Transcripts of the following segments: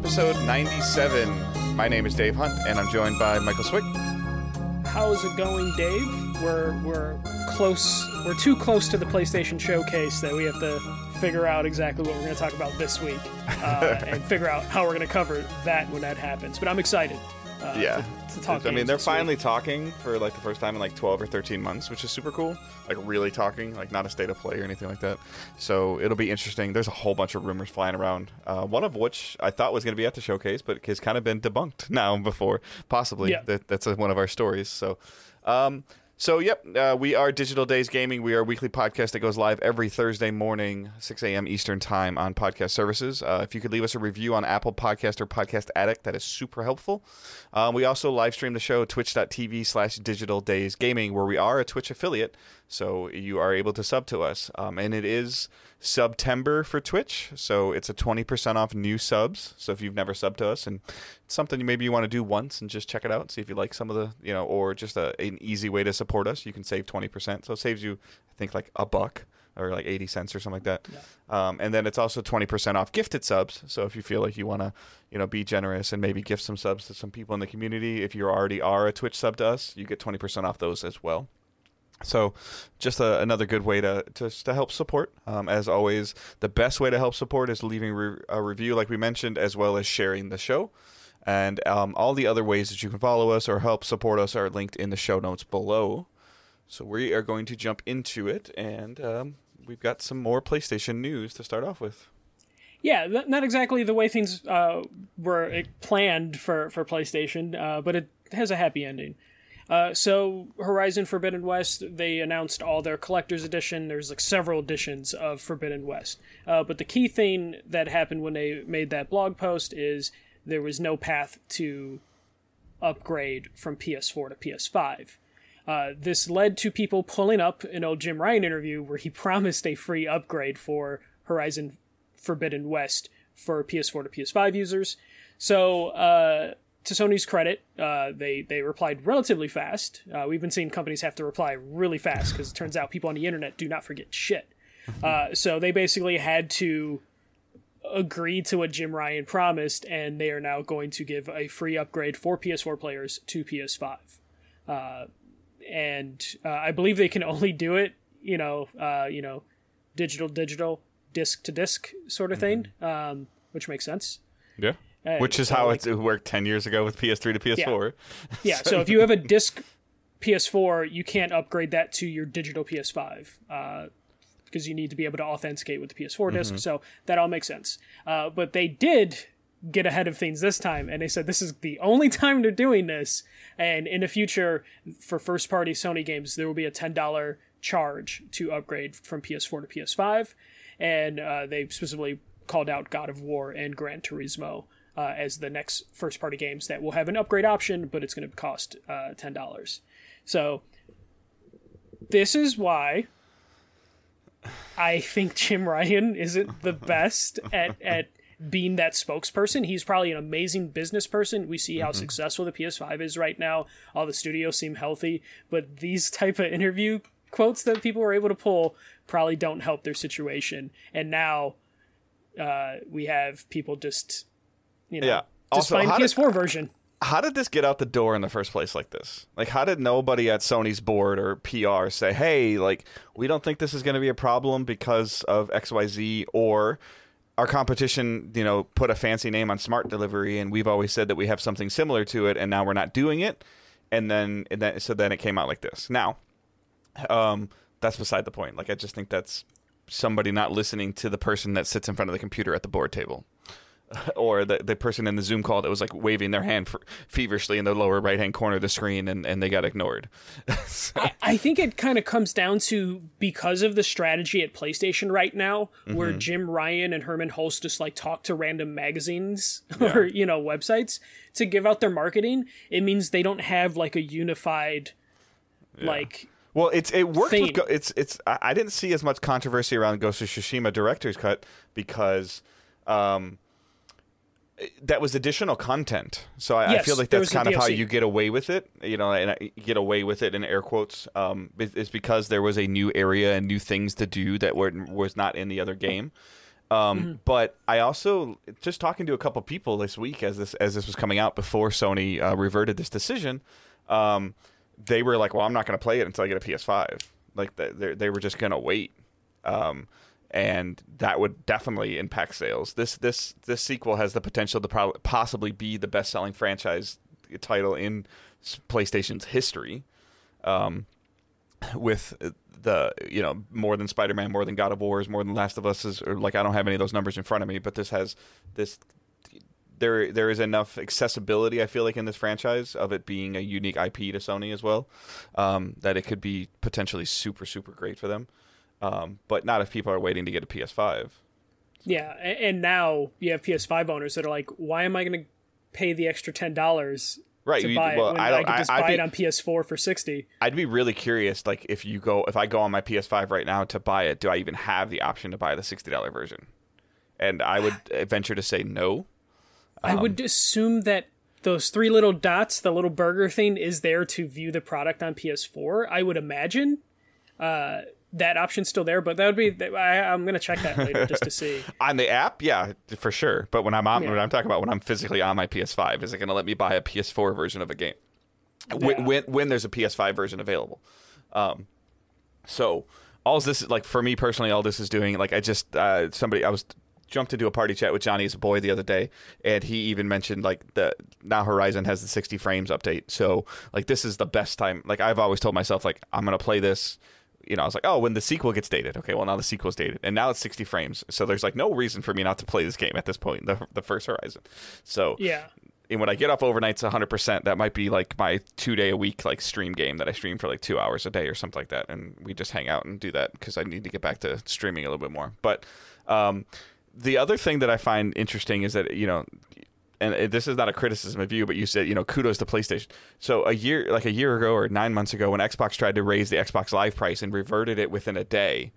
episode 97. My name is Dave Hunt, and I'm joined by Michael Swick. How's it going, Dave? We're we're close. We're too close to the PlayStation Showcase that we have to figure out exactly what we're going to talk about this week, uh, and figure out how we're going to cover that when that happens. But I'm excited. Uh, yeah. To, to. I mean, they're this week. finally talking for like the first time in like 12 or 13 months, which is super cool. Like really talking, like not a state of play or anything like that. So it'll be interesting. There's a whole bunch of rumors flying around. Uh, one of which I thought was going to be at the showcase, but has kind of been debunked now before possibly. Yeah. That, that's uh one of our stories. So. Um, so, yep, uh, we are Digital Days Gaming. We are a weekly podcast that goes live every Thursday morning, 6 a.m. Eastern Time on podcast services. Uh, if you could leave us a review on Apple Podcast or Podcast Addict, that is super helpful. Um, we also live stream the show twitch.tv slash Digital Days Gaming, where we are a Twitch affiliate, so you are able to sub to us. Um, and it is September for Twitch, so it's a 20% off new subs. So if you've never subbed to us and it's something maybe you want to do once and just check it out and see if you like some of the, you know, or just a, an easy way to support us, you can save 20%. So it saves you, I think, like a buck or like 80 cents or something like that. Um, and then it's also 20% off gifted subs. So if you feel like you want to, you know, be generous and maybe gift some subs to some people in the community, if you already are a Twitch sub to us, you get 20% off those as well. So, just a, another good way to to, to help support. Um, as always, the best way to help support is leaving re- a review, like we mentioned, as well as sharing the show. And um, all the other ways that you can follow us or help support us are linked in the show notes below. So we are going to jump into it, and um, we've got some more PlayStation news to start off with. Yeah, not exactly the way things uh, were uh, planned for for PlayStation, uh, but it has a happy ending. Uh, so Horizon Forbidden West, they announced all their collector's edition. There's like several editions of Forbidden West. Uh, but the key thing that happened when they made that blog post is there was no path to upgrade from PS4 to PS5. Uh, this led to people pulling up an old Jim Ryan interview where he promised a free upgrade for Horizon Forbidden West for PS4 to PS5 users. So, uh, to Sony's credit, uh, they they replied relatively fast. Uh, we've been seeing companies have to reply really fast because it turns out people on the internet do not forget shit. Uh, so they basically had to agree to what Jim Ryan promised, and they are now going to give a free upgrade for PS4 players to PS5. Uh, and uh, I believe they can only do it, you know, uh, you know, digital, digital, disc to disc sort of thing, um, which makes sense. Yeah. Uh, Which is so, how like, it worked 10 years ago with PS3 to PS4. Yeah, so if you have a disc PS4, you can't upgrade that to your digital PS5 uh, because you need to be able to authenticate with the PS4 disk. So that all makes sense. Uh, but they did get ahead of things this time, and they said this is the only time they're doing this. And in the future, for first party Sony games, there will be a $10 charge to upgrade from PS4 to PS5. And uh, they specifically called out God of War and Gran Turismo uh, as the next first party games that will have an upgrade option, but it's going to cost uh, ten dollars. So this is why I think Jim Ryan isn't the best at at being that spokesperson. He's probably an amazing business person. We see how successful the PS5 is right now. All the studios seem healthy, but these type of interview quotes that people were able to pull probably don't help their situation. And now uh, we have people just you know Yeah. just Also, buying how PS4 version. how did this get out the door in the first place like this? Like, how did nobody at Sony's board or PR say, hey, like, we don't think this is going to be a problem because of XYZ or our competition, you know, put a fancy name on smart delivery and we've always said that we have something similar to it and now we're not doing it. And then, and then so then it came out like this. Now, um, that's beside the point. Like, I just think that's somebody not listening to the person that sits in front of the computer at the board table or the, the person in the Zoom call that was like waving their hand for, feverishly in the lower right hand corner of the screen and, and they got ignored. So- I, I think it kind of comes down to because of the strategy at PlayStation right now, where Jim Ryan and Hermen Hulst just like talk to random magazines or you know websites to give out their marketing. It means they don't have like a unified, like well, it's it worked. With, Go- it's it's. I I didn't see as much controversy around Ghost of Tsushima director's cut because. Um, that was additional content, so I, I feel like that's kind of how you get away with it. You know, and I- get away with it in air quotes. Um, it's because there was a new area and new things to do that were was not in the other game. Um, Mm-hmm. But I also just talking to a couple people this week as this as this was coming out before Sony uh, reverted this decision. Um, they were like, "Well, I'm not going to play it until I get a PS5." Like they they they were just going to wait, um, and that would definitely impact sales. This this this sequel has the potential to pro- possibly be the best selling franchise title in PlayStation's history. Um, with the you know more than Spider-Man, more than God of Wars, more than Last of Us is or like I don't have any of those numbers in front of me, but this has this there there is enough accessibility I feel like in this franchise of it being a unique IP to Sony as well um, that it could be potentially super super great for them. Um, but not if people are waiting to get a PS5. Yeah, and now you have PS5 owners that are like, why am I going to pay the extra ten dollars Right. to buy well, it when I I, could just I, buy be- it on PS4 for sixty? I'd be really curious, like if you go, if I go on my PS5 right now to buy it, do I even have the option to buy the sixty dollar version? And I would venture to say no. I Um, would assume that those three little dots, the little burger thing, is there to view the product on PS4. I would imagine uh, that option's still there, but that would be. I, I'm going to check that later just to see. On the app, yeah, for sure. But when I'm on, Yeah. when I'm talking about when I'm physically on my PS5, is it going to let me buy a PS4 version of a game? When, Yeah. when when there's a PS5 version available. Um, so all this is like for me personally, all this is doing like I just uh, somebody I was jumped into a party chat with Johnny as a boy the other day, and he even mentioned like the now Horizon has the 60 frames update. So like this is the best time. Like I've always told myself like I'm gonna play this. You know, I was like, oh, when the sequel gets dated, okay, well now the sequel's dated, and now it's 60 frames. So there's like no reason for me not to play this game at this point, the the first Horizon. So Yeah. and when I get up overnights 100%, that might be like my two day a week like stream game that I stream for like two hours a day or something like that. And we just hang out and do that because I need to get back to streaming a little bit more. But um, the other thing that I find interesting is that, you know, and uh, this is not a criticism of you, but you said, you know, kudos to PlayStation. So a year, like a year ago or nine months ago, when Xbox tried to raise the Xbox Live price and reverted it within a day,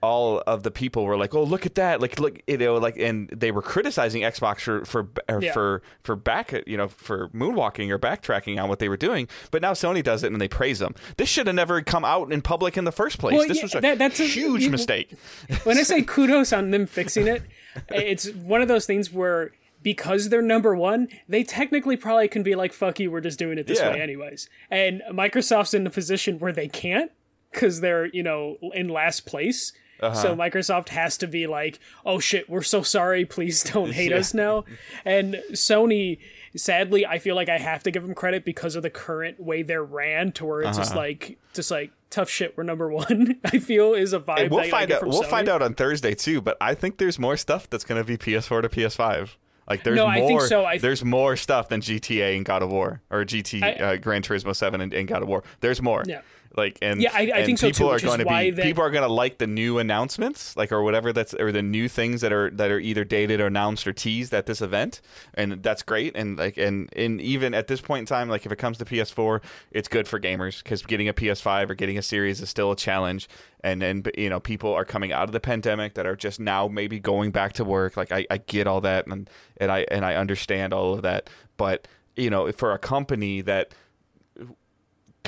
all of the people were like, "Oh, look at that!" Like, look, you know, like, and they were criticizing Xbox for for or Yeah. for for back, you know, for moonwalking or backtracking on what they were doing. But now Sony does it, and they praise them. This should have never come out in public in the first place. Well, this yeah, was a that- that's a- huge you- mistake. when I say kudos on them fixing it, it's one of those things where because they're number one, they technically probably can be like, fuck you, we're just doing it this Yeah. way anyways. And Microsoft's in a position where they can't because they're, you know, in last place. Uh-huh. So Microsoft has to be like, "Oh shit, we're so sorry. Please don't hate Yeah. us now." And Sony, sadly, I feel like I have to give them credit because of the current way they're ran, to where it's just Uh-huh. like, just like tough shit. We're number one. I feel is a vibe. And we'll find out. We'll Sony. find out on Thursday too. But I think there's more stuff that's going to be PS4 to PS5. Like there's No, more. I think so. I- there's more stuff than GTA and God of War or GT I- uh, Gran Turismo Seven and, and God of War. There's more. Yeah. Like and Yeah, I- I and think so, people too, are going to be they- people are going to like the new announcements, like or whatever that's or the new things that are that are either dated or announced or teased at this event, and that's great. And like and and even at this point in time, like if it comes to PS4, it's good for gamers because getting a PS5 or getting a series is still a challenge. And then you know people are coming out of the pandemic that are just now maybe going back to work. Like I, I get all that and and I and I understand all of that, but you know for a company that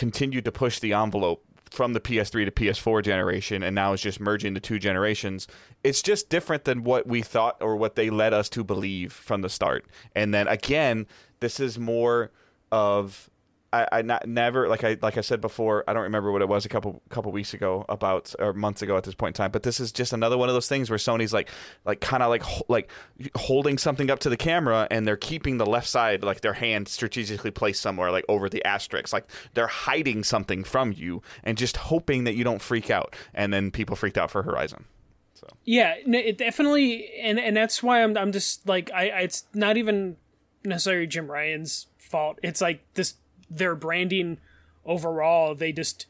continued to push the envelope from the PS3 to PS4 generation and now is just merging the two generations. It's just different than what we thought or what they led us to believe from the start. And then again, this is more of I, I not never like I like I said before. I don't remember what it was a couple couple weeks ago about or months ago at this point in time. But this is just another one of those things where Sony's like like kind of like like holding something up to the camera and they're keeping the left side like their hand strategically placed somewhere like over the asterisk. Like they're hiding something from you and just hoping that you don't freak out. And then people freaked out for Horizon. So. Yeah, it definitely, and and that's why I'm I'm just like I, I it's not even necessarily Jim Ryan's fault. It's like this their branding overall. They just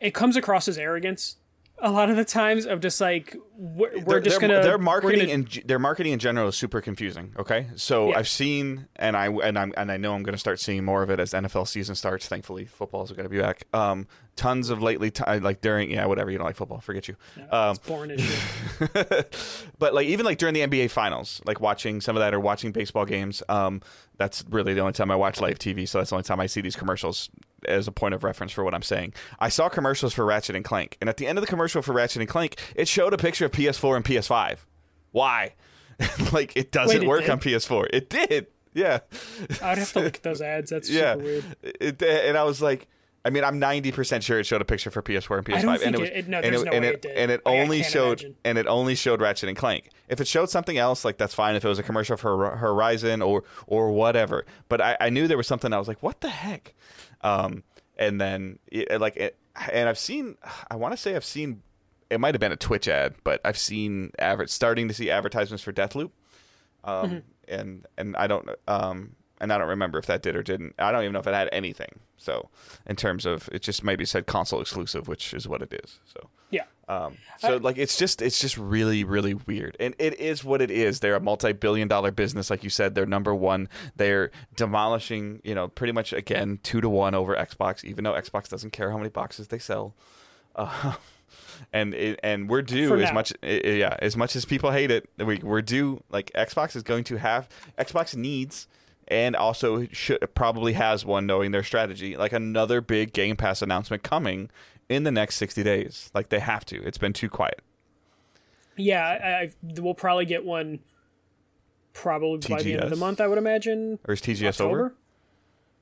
it comes across as arrogance a lot of the times of just like we're, we're just gonna their marketing gonna- and their marketing in general is super confusing. Okay, so Yeah. I've seen and I and I'm and I know I'm going to start seeing more of it as NFL season starts. Thankfully, footballs to be back. Um, tons of lately, t- like during yeah, whatever you don't like football, forget you. Um, it's boring but like even like during the NBA finals, like watching some of that or watching baseball games, um, that's really the only time I watch live TV. So that's the only time I see these commercials as a point of reference for what I'm saying. I saw commercials for Ratchet and Clank, and at the end of the commercial for Ratchet and Clank, it showed a picture of PS4 and PS5. Why? like it doesn't Wait, it work did? on PS4. It did. Yeah. I'd have to look at those ads. That's yeah. super weird. It, and I was like, I mean, I'm 90% sure it showed a picture for PS4 and PS5. And it was, it- no, and it, no and way it, and it Like, only showed imagine. and it only showed Ratchet and Clank. If it showed something else, like that's fine. If it was a commercial for Horizon or or whatever, but I, I knew there was something. I was like, what the heck? Um, and then it, like, it, and I've seen. I want to say I've seen. It might have been a Twitch ad, but I've seen aver- starting to see advertisements for Deathloop. Um, Mm-hmm. and and I don't um and I don't remember if that did or didn't. I don't even know if it had anything. So in terms of it, just maybe said console exclusive, which is what it is. So Yeah. um, so like it's just it's just really really weird, and it is what it is. They're a multi-billion dollar business, like you said. They're number one. They're demolishing, you know, pretty much again two to one over Xbox, even though Xbox doesn't care how many boxes they sell. Uh, and it, and we're due as much i- i- yeah as much as people hate it. We we're due like Xbox is going to have Xbox needs. And also should probably has one knowing their strategy, like another big Game Pass announcement coming in the next 60 days. Like they have to. It's been too quiet. Yeah, I, I we'll probably get one probably by the end of the month, I would imagine. Or is TGS October? over?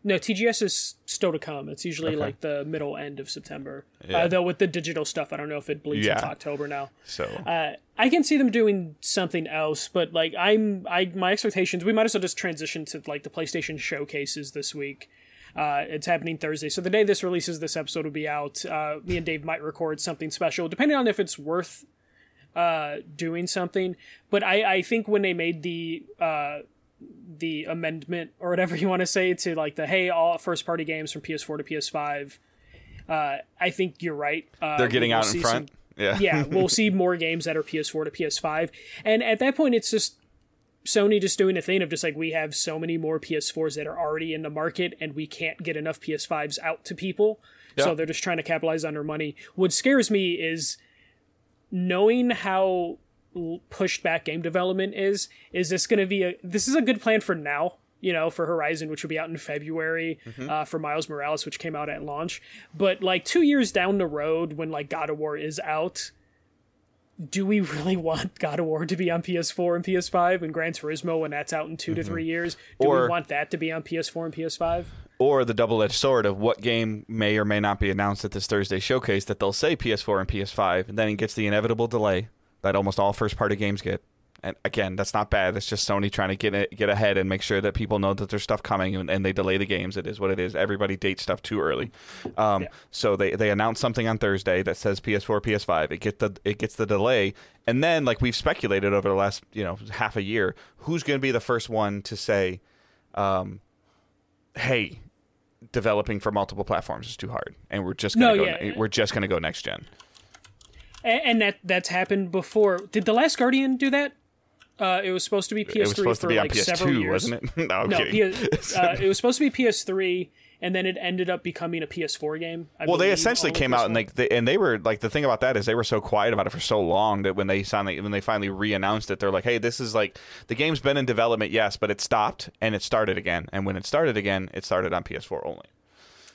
No, TGS is still to come. It's usually Okay. like the middle end of September. Yeah. Uh, though with the digital stuff, I don't know if it bleeds Yeah. into October now. So Uh, I can see them doing something else, but like I'm, I my expectations. We might as well just transition to like the PlayStation showcases this week. Uh, it's happening Thursday, so the day this releases, this episode will be out. Uh, me and Dave might record something special, depending on if it's worth uh, doing something. But I, I think when they made the uh, the amendment or whatever you want to say to like the hey all first party games from PS4 to PS5, uh, I think you're right. Uh, they're getting we'll out in front. some- yeah. yeah, we'll see more games that are PS4 to PS5. And at that point, it's just Sony just doing a thing of just like, we have so many more PS4s that are already in the market and we can't get enough PS5s out to people. Yeah. So they're just trying to capitalize on their money. What scares me is knowing how pushed back game development is. Is this going to be a, this is a good plan for now. You know, for Horizon, which will be out in February, uh, for Miles Morales, which came out at launch. But like two years down the road, when like God of War is out, do we really want God of War to be on PS4 and PS5 and Gran Turismo when that's out in 2 to three years? Do Or- we want that to be on PS4 and PS5? Or the double-edged sword of what game may or may not be announced at this Thursday showcase that they'll say PS4 and PS5, and then it gets the inevitable delay that almost all first-party games get. And again, that's not bad. It's just Sony trying to get it, get ahead and make sure that people know that there's stuff coming, and, and they delay the games. It is what it is. Everybody dates stuff too early. Um, Yeah. So they they announce something on Thursday that says PS4, PS5. It get the it gets the delay, and then like we've speculated over the last you know half a year, who's going to be the first one to say, um, "Hey, developing for multiple platforms is too hard, and we're just gonna No, go, yeah. we're just gonna go next gen." And, and that that's happened before. Did The Last Guardian do that? Uh, it was supposed to be PS3 It was supposed for to be on like several PS2, years. wasn't it? no, I'm No, kidding. PS, uh, it was supposed to be PS3, and then it ended up becoming a PS4 game. I Well, they essentially on came out and like they, and they were like the thing about that is they were so quiet about it for so long that when they finally when they finally re-announced it, they're like, "Hey, this is like the game's been in development, yes, but it stopped and it started again, and when it started again, it started on PS4 only."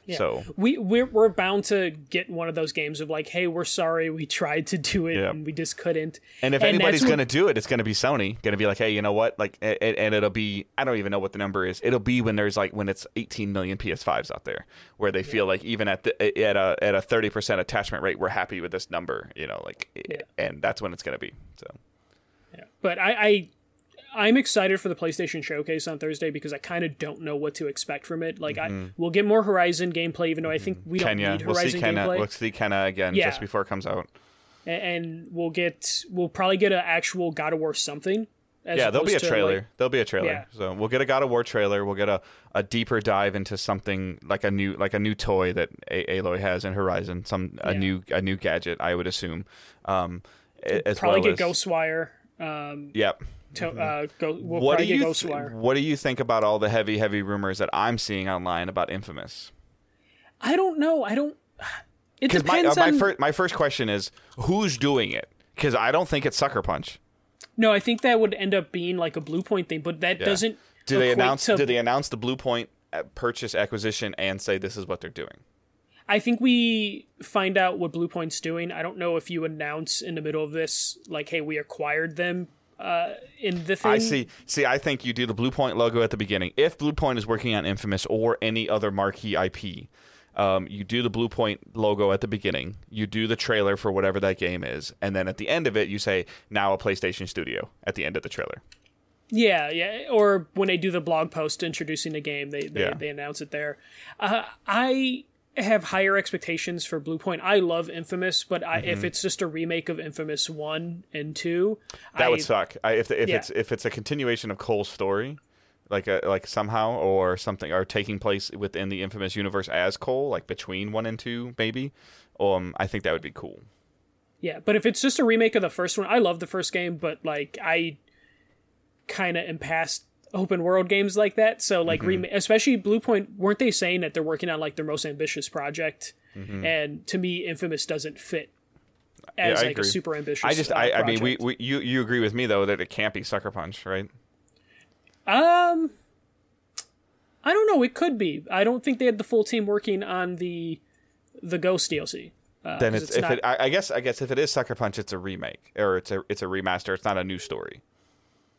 Yeah. So we we're, we're bound to get one of those games of like, hey, we're sorry, we tried to do it Yeah. and we just couldn't. And if And anybody's going to do it, it's going to be Sony. Going to be like, hey, you know what? Like, a- a- and it'll be I don't even know what the number is. It'll be when there's like when it's 18 million PS5s out there, where they feel like even at the at a at a 30 percent attachment rate, we're happy with this number. You know, like, and that's when it's going to be. So Yeah. But I, I I'm excited for the PlayStation Showcase on Thursday because I kind of don't know what to expect from it. Like, I we'll get more Horizon gameplay, even though I think we don't Mm-hmm. Kenya, need we'll see Horizon Kenya, gameplay. we'll see Kenya again Yeah. just before it comes out. And we'll get we'll probably get an actual God of War something. as Yeah, there'll be a trailer. like- there'll be a trailer. Yeah. So we'll get a God of War trailer. We'll get a, a deeper dive into something like a new like a new toy that a- Aloy has in Horizon. Some a Yeah. new a new gadget, I would assume. Um, as probably well get as, Ghostwire. Um, Yep. To, uh, go, we'll Mm-hmm. What do you th- What do you think about all the heavy heavy rumors that I'm seeing online about Infamous? I don't know. I don't. It my uh, depends my on. first my first question is who's doing it? Because I don't think it's Sucker Punch. no, I think that would end up being like a Bluepoint thing, but that Yeah. doesn't. Do they announce? to- Do they announce the Bluepoint uh, purchase acquisition and say this is what they're doing? I think we find out what Bluepoint's doing. I don't know if you announce in the middle of this, like, hey, we acquired them, uh, in the thing. I see. See, I think you do the Bluepoint logo at the beginning. If Bluepoint is working on Infamous or any other marquee IP, um, you do the Bluepoint logo at the beginning. You do the trailer for whatever that game is, and then at the end of it, you say now a PlayStation Studio at the end of the trailer. Yeah, yeah. Or when they do the blog post introducing the game, they they, Yeah. they announce it there. Uh, I have higher expectations for Bluepoint. I love Infamous, but I, if it's just a remake of Infamous one and two, Mm-hmm. That I, would suck. I, if if Yeah. it's if it's a continuation of Cole's story, like a, like somehow or something, or taking place within the Infamous universe as Cole, like between one and two, maybe. Um, I think that would be cool. Yeah, but if it's just a remake of the first one, I love the first game, but like I kind of am past open world games like that. So like Mm-hmm. remake, especially Bluepoint, weren't they saying that they're working on like their most ambitious project? And to me, Infamous doesn't fit as Mm-hmm. I like a super ambitious. I just, uh, I, I mean, we, we, you, you agree with me though that it can't be Sucker Punch, right? Um, I don't know. It could be. I don't think they had the full team working on the the Ghost DLC. Uh, Then 'cause it's, if not, it, I, I guess, I guess if it is Sucker Punch, it's a remake or it's a, it's a remaster. It's not a new story.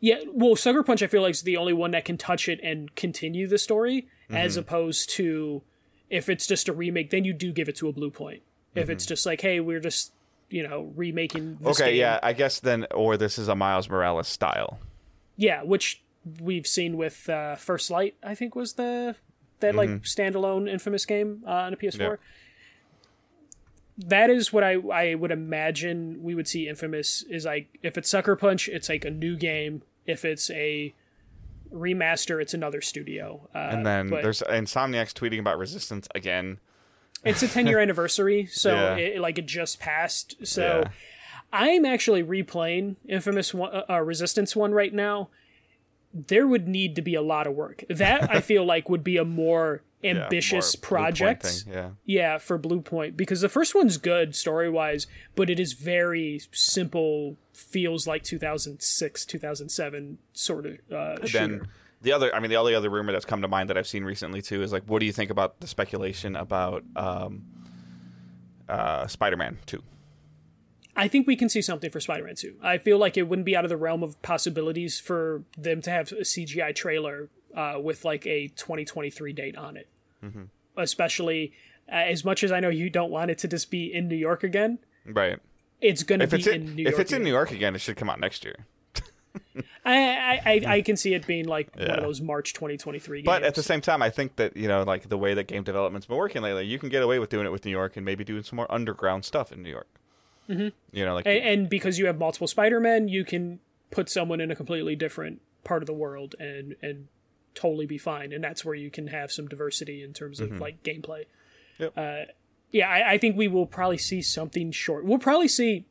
Yeah. Well, Sucker Punch, I feel like is the only one that can touch it and continue the story, as Mm-hmm. opposed to if it's just a remake, then you do give it to a Bluepoint. If it's just like, hey, we're just you know remaking. This Mm-hmm. Okay, game. yeah, I guess then, or this is a Miles Morales style. yeah, which we've seen with uh, First Light. I think was the that like standalone infamous game uh, on a PS4. Mm-hmm. That is what I I would imagine we would see infamous is like if it's Sucker Punch, it's like a new game. If it's a remaster, it's another studio. Uh, And then there's Insomniac's tweeting about Resistance again. it's a 10 year anniversary, so Yeah. it, like it just passed. So Yeah. I'm actually replaying Infamous one, uh, uh, Resistance one right now. There would need to be a lot of work. That I feel like would be a more ambitious Blue project. Yeah. Yeah, for Bluepoint because the first one's good story wise, but it is very simple. Feels like 2006, 2007 sort of uh, shooter. Then the other, I mean, the only other rumor that's come to mind that I've seen recently too is like, what do you think about the speculation about um, uh, Spider-Man Two? I think we can see something for Spider-Man 2. I feel like it wouldn't be out of the realm of possibilities for them to have a CGI trailer uh, with like a 2023 date on it. Mm-hmm. Especially uh, as much as I know you don't want it to just be in New York again, Right. it's going to If be it's in, in, New York. if it's in New York again, it should come out next year. I, I, I, can see it being like one of those March 2023 games. But at the same time, I think that you know, like the way that game development's been working lately, you can get away with doing it with New York and maybe doing some more underground stuff in New York. Mm-hmm. You know, like and, and because you have multiple Spider-Men, you can put someone in a completely different part of the world and and totally be fine. And that's where you can have some diversity in terms of like gameplay. Yep. Uh, yeah, I, I think we will probably see something short. We'll probably see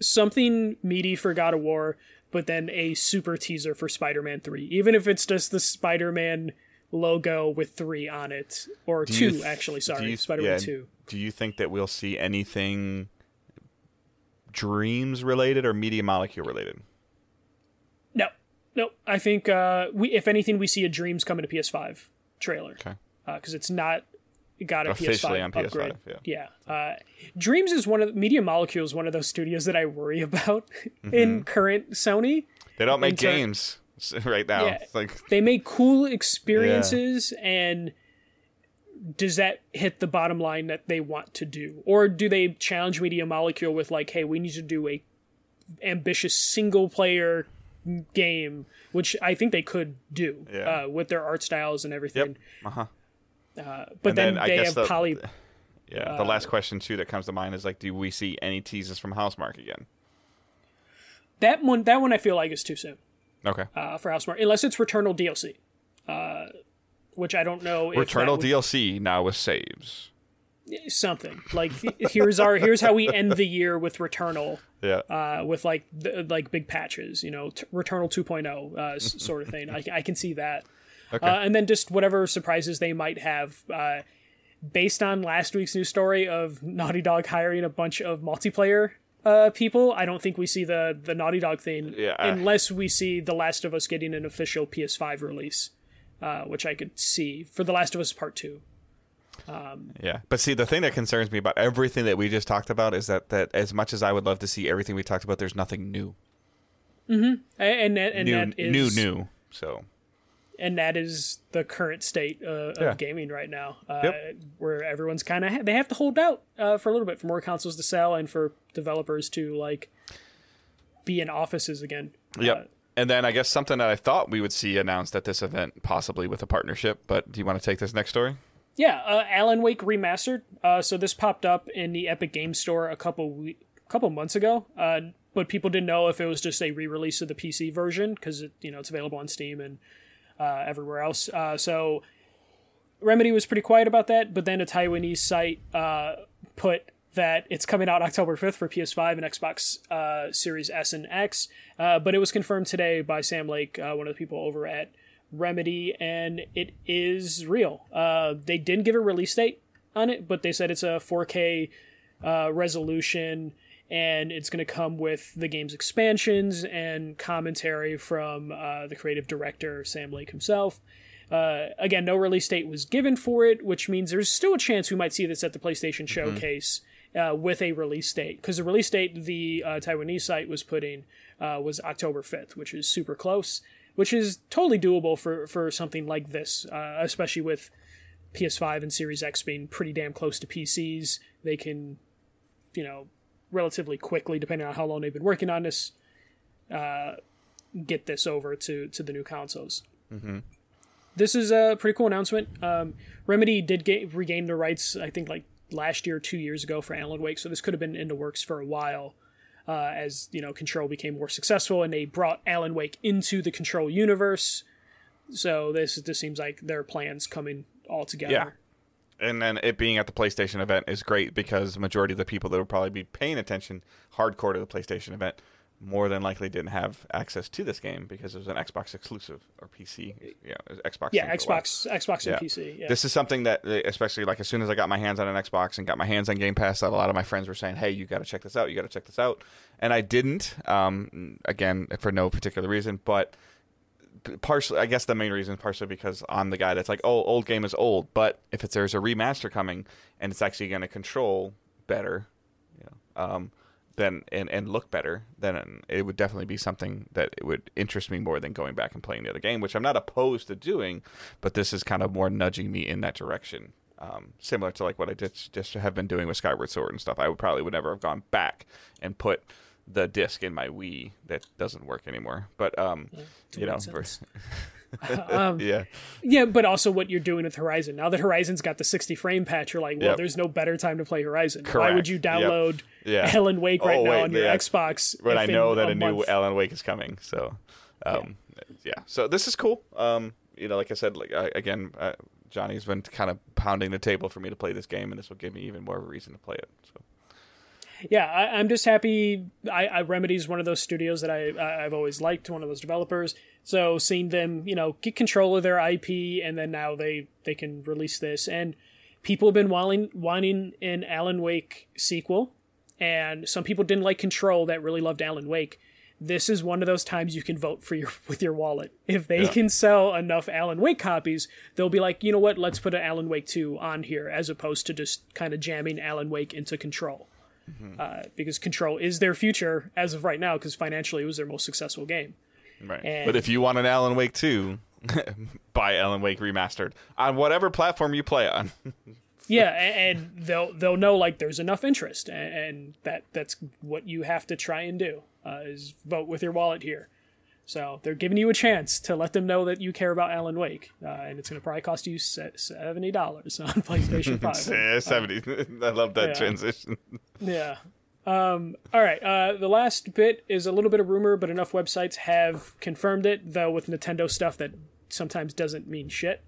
something meaty for God of War, but then a super teaser for Spider-Man Three, even if it's just the Spider-Man logo with three on it or Do two th- actually. Sorry, you- Spider-Man yeah, Two. Do you think that we'll see anything dreams related or media molecule related? No, no. I think uh, we, if anything, we see a Dreams coming to PS5 trailer. Okay. Because it's not got a Officially PS5 on PS5, upgrade. yeah. Uh, Dreams is one of Media Molecule is one of those studios that I worry about Mm-hmm. in current Sony. They don't make games right now. Yeah. Like They make cool experiences, and does that hit the bottom line that they want to do, or do they challenge Media Molecule with like, hey, we need to do a ambitious single player game, which I think they could do Yeah. uh, with their art styles and everything. Yep. Uh-huh. Uh, but And then, then they have the- poly. Yeah. Uh, the last question too that comes to mind is like, do we see any teases from Housemarque again? That one, that one, I feel like is too soon Okay. uh, for Housemarque, unless it's Returnal DLC, uh, which I don't know. if Returnal would- DLC now with saves. Something like here's our here's how we end the year with Returnal. Yeah. uh, with like the, like big patches, you know, t- Returnal 2.0 uh, s- sort of thing. I, I can see that. Okay. Uh, and then just whatever surprises they might have, uh, based on last week's news story of Naughty Dog hiring a bunch of multiplayer uh, people. I don't think we see the the Naughty Dog thing Yeah. unless we see The Last of Us getting an official PS5 release, uh, which I could see for The Last of Us Part Two. Yeah, but see, the thing that concerns me about everything that we just talked about is that that as much as I would love to see everything we talked about, there's nothing new. and and that, and new, that is new, new. So and that is the current state uh, of Yeah. gaming right now, uh, Yep. where everyone's kind of ha- they have to hold out uh, for a little bit for more consoles to sell and for developers to like be in offices again. Yep. Uh, and then I guess something that I thought we would see announced at this event, possibly with a partnership. But do you want to take this next story? Yeah, uh, Alan Wake remastered. Uh, so this popped up in the Epic Game Store a couple we- couple months ago, uh, but people didn't know if it was just a re-release of the PC version because you know it's available on Steam and uh, everywhere else. Uh, so Remedy was pretty quiet about that, but then a Taiwanese site uh, put that it's coming out October 5th for PS5 and Xbox uh, Series S and X, uh, but it was confirmed today by Sam Lake, uh, one of the people over at Remedy, and it is real. Uh, they didn't give a release date on it, but they said it's a 4K uh, resolution and it's going to come with the game's expansions and commentary from uh, the creative director Sam Lake himself. Uh, again, no release date was given for it, which means there's still a chance we might see this at the PlayStation Showcase uh, with a release date. Because the release date the uh, Taiwanese site was putting uh, was October 5th, which is super close, which is totally doable for, for something like this, uh, especially with PS5 and Series X being pretty damn close to PCs. They can, you know, relatively quickly, depending on how long they've been working on this, uh, get this over to, to the new consoles. This is a pretty cool announcement. Um, Remedy did get, regain the rights, I think, like last year, two years ago for Alan Wake, so this could have been in the works for a while. Uh, as you know, Control became more successful, and they brought Alan Wake into the Control universe. So this this seems like their plans coming all together. Yeah. And then it being at the PlayStation event is great because the majority of the people that will probably be paying attention hardcore to the PlayStation event more than likely didn't have access to this game because it was an Xbox exclusive or PC. Yeah, Xbox. Yeah, thing for a while. Xbox, Xbox, and Yeah. PC. Yeah. This is something that, uh, especially like as soon as I got my hands on an Xbox and got my hands on Game Pass, that a lot of my friends were saying, "Hey, you got to check this out. You got to check this out," and I didn't. Um, again, for no particular reason, but partially, I guess the main reason, is partially because I'm the guy that's like, "Oh, old game is old," but if it's there's a remaster coming and it's actually going to control better, you know, um, then and and look better, then it would definitely be something that it would interest me more than going back and playing the other game, which I'm not opposed to doing, but this is kind of more nudging me in that direction. Um, similar to like what I just just have been doing with Skyward Sword and stuff. I would probably would never have gone back and put the disc in my Wii that doesn't work anymore. But um, you know, makes ver- sense. Um, yeah, Yeah, but also what you're doing with Horizon. Now that Horizon's got the 60 frame patch, you're like, well, Yep. there's no better time to play Horizon. Why would you Yep. download Yeah. Alan Wake right Oh, now wait, on your yeah. Xbox? But I know that a, new month- Alan Wake is coming. So, um, yeah. So this is cool. Um, you know, like I said, like I, again, uh, Johnny's been kind of pounding the table for me to play this game, and this will give me even more of a reason to play it. So. Yeah, I, I'm just happy. I, I Remedy's one of those studios that I, I I've always liked, one of those developers. So seeing them, you know, get control of their IP, and then now they they can release this, and people have been wanting wanting an Alan Wake sequel, and some people didn't like Control that really loved Alan Wake. This is one of those times you can vote for your with your wallet. If they can sell enough Alan Wake copies, they'll be like, you know what, let's put an Alan Wake 2 on here, as opposed to just kind of jamming Alan Wake into Control uh, because Control is their future as of right now. Because financially, it was their most successful game. Right. And- but if you want an Alan Wake 2, buy Alan Wake remastered on whatever platform you play on. Yeah, a- and they'll they'll know like there's enough interest, and, and that that's what you have to try and do uh, is vote with your wallet here. So they're giving you a chance to let them know that you care about Alan Wake, uh, and it's going to probably cost you seventy dollars on PlayStation Five. Yeah, 70. I love that yeah. transition. Yeah. Um, all right. Uh, the last bit is a little bit of rumor, but enough websites have confirmed it. Though with Nintendo stuff, that sometimes doesn't mean shit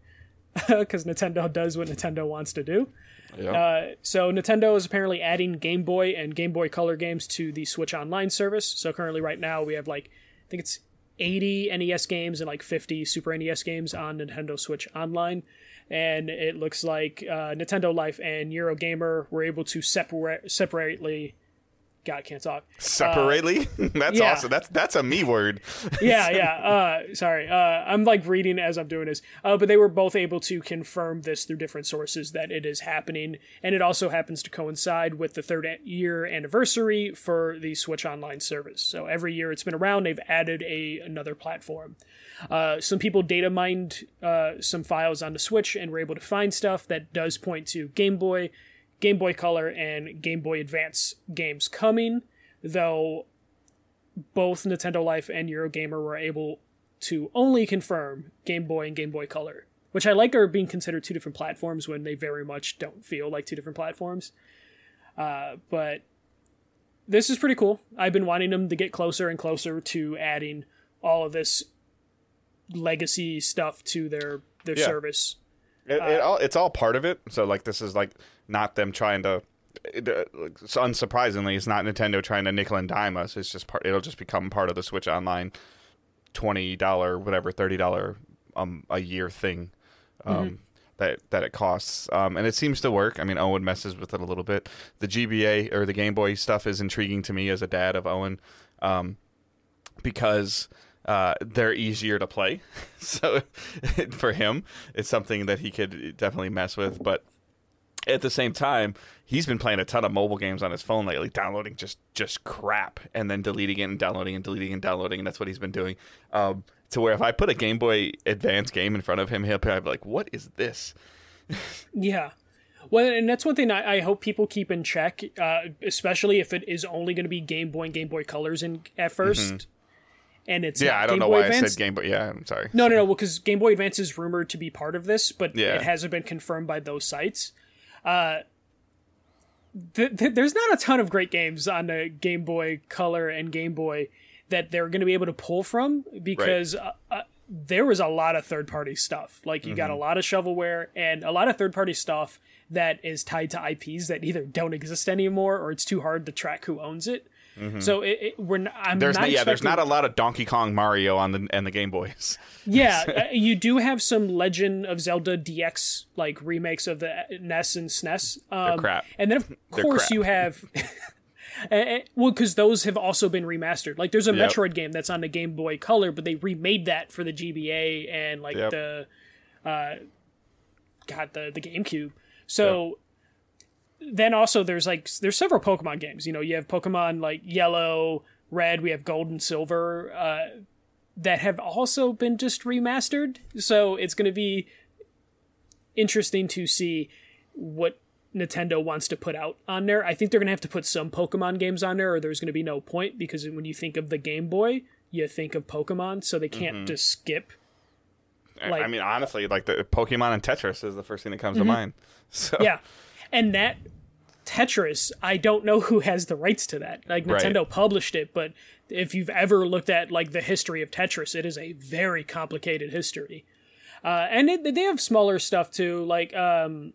because Nintendo does what Nintendo wants to do. Yeah. Uh, so Nintendo is apparently adding Game Boy and Game Boy Color games to the Switch Online service. So currently, right now, we have like I think it's 80 NES games and like 50 Super NES games on Nintendo Switch Online. And it looks like uh, Nintendo Life and Eurogamer were able to separate separately God, can't talk. Separately? that's yeah. awesome. That's that's a me word. yeah, yeah. Uh, sorry, uh, I'm like reading as I'm doing this. Uh, but they were both able to confirm this through different sources that it is happening, and it also happens to coincide with the third year anniversary for the Switch Online service. So every year it's been around, they've added a another platform. Uh, some people data mined uh, some files on the Switch and were able to find stuff that does point to Game Boy, Game Boy Color, and Game Boy Advance games coming, though both Nintendo Life and Eurogamer were able to only confirm Game Boy and Game Boy Color, which I like are being considered two different platforms when they very much don't feel like two different platforms. Uh, but this is pretty cool. I've been wanting them to get closer and closer to adding all of this legacy stuff to their their Yeah. service. It, it all, it's all part of it. So like this is like not them trying to. It, uh, so unsurprisingly, it's not Nintendo trying to nickel and dime us. It's just part. It'll just become part of the Switch Online, twenty dollar, whatever, thirty dollar um a year thing. Um, That, that it costs, um, and it seems to work. I mean, Owen messes with it a little bit. The GBA or the Game Boy stuff is intriguing to me as a dad of Owen, um, because uh, they're easier to play. so for him, it's something that he could definitely mess with. But at the same time, he's been playing a ton of mobile games on his phone lately, downloading just just crap and then deleting it and downloading and deleting and downloading, and that's what he's been doing. Um, to where if I put a Game Boy Advance game in front of him, he'll probably be like, "What is this?" Yeah. Well, and that's one thing I, I hope people keep in check, uh, especially if it is only going to be Game Boy and Game Boy Colors in at 1st and it's Mm-hmm. Yeah, I don't Game know Boy why Advance. I said Game Boy. Yeah, I'm sorry. No, no, no. Well, because Game Boy Advance is rumored to be part of this, but Yeah. it hasn't been confirmed by those sites. Uh, th- th- there's not a ton of great games on the Game Boy Color and Game Boy that they're going to be able to pull from because uh, uh, there was a lot of third party stuff. Like you got a lot of shovelware and a lot of third party stuff that is tied to IPs that either don't exist anymore or it's too hard to track who owns it. So it, it, we're n- I'm There's not not, yeah, there's not a lot of Donkey Kong Mario on the and the Game Boys. Yeah, uh, you do have some Legend of Zelda DX like remakes of the NES and SNES. Um, crap. And then of They're course crap. you have. well, because those have also been remastered. Like, there's a Yep. Metroid game that's on the Game Boy Color, but they remade that for the GBA and like Yep. the, uh, God, the the GameCube. So then also there's like there's several Pokemon games. You know, you have Pokemon like Yellow, Red. We have Gold and Silver. Uh, that have also been just remastered. So it's going to be interesting to see what Nintendo wants to put out on there. I think they're going to have to put some Pokemon games on there, or there's going to be no point because when you think of the Game Boy, you think of Pokemon, so they can't just skip. I- Like- I mean, honestly, like the Pokemon and Tetris is the first thing that comes to mind. So Yeah, and that Tetris, I don't know who has the rights to that. Like Right. Nintendo published it, but if you've ever looked at like the history of Tetris, it is a very complicated history. Uh, and it, they have smaller stuff too, like um,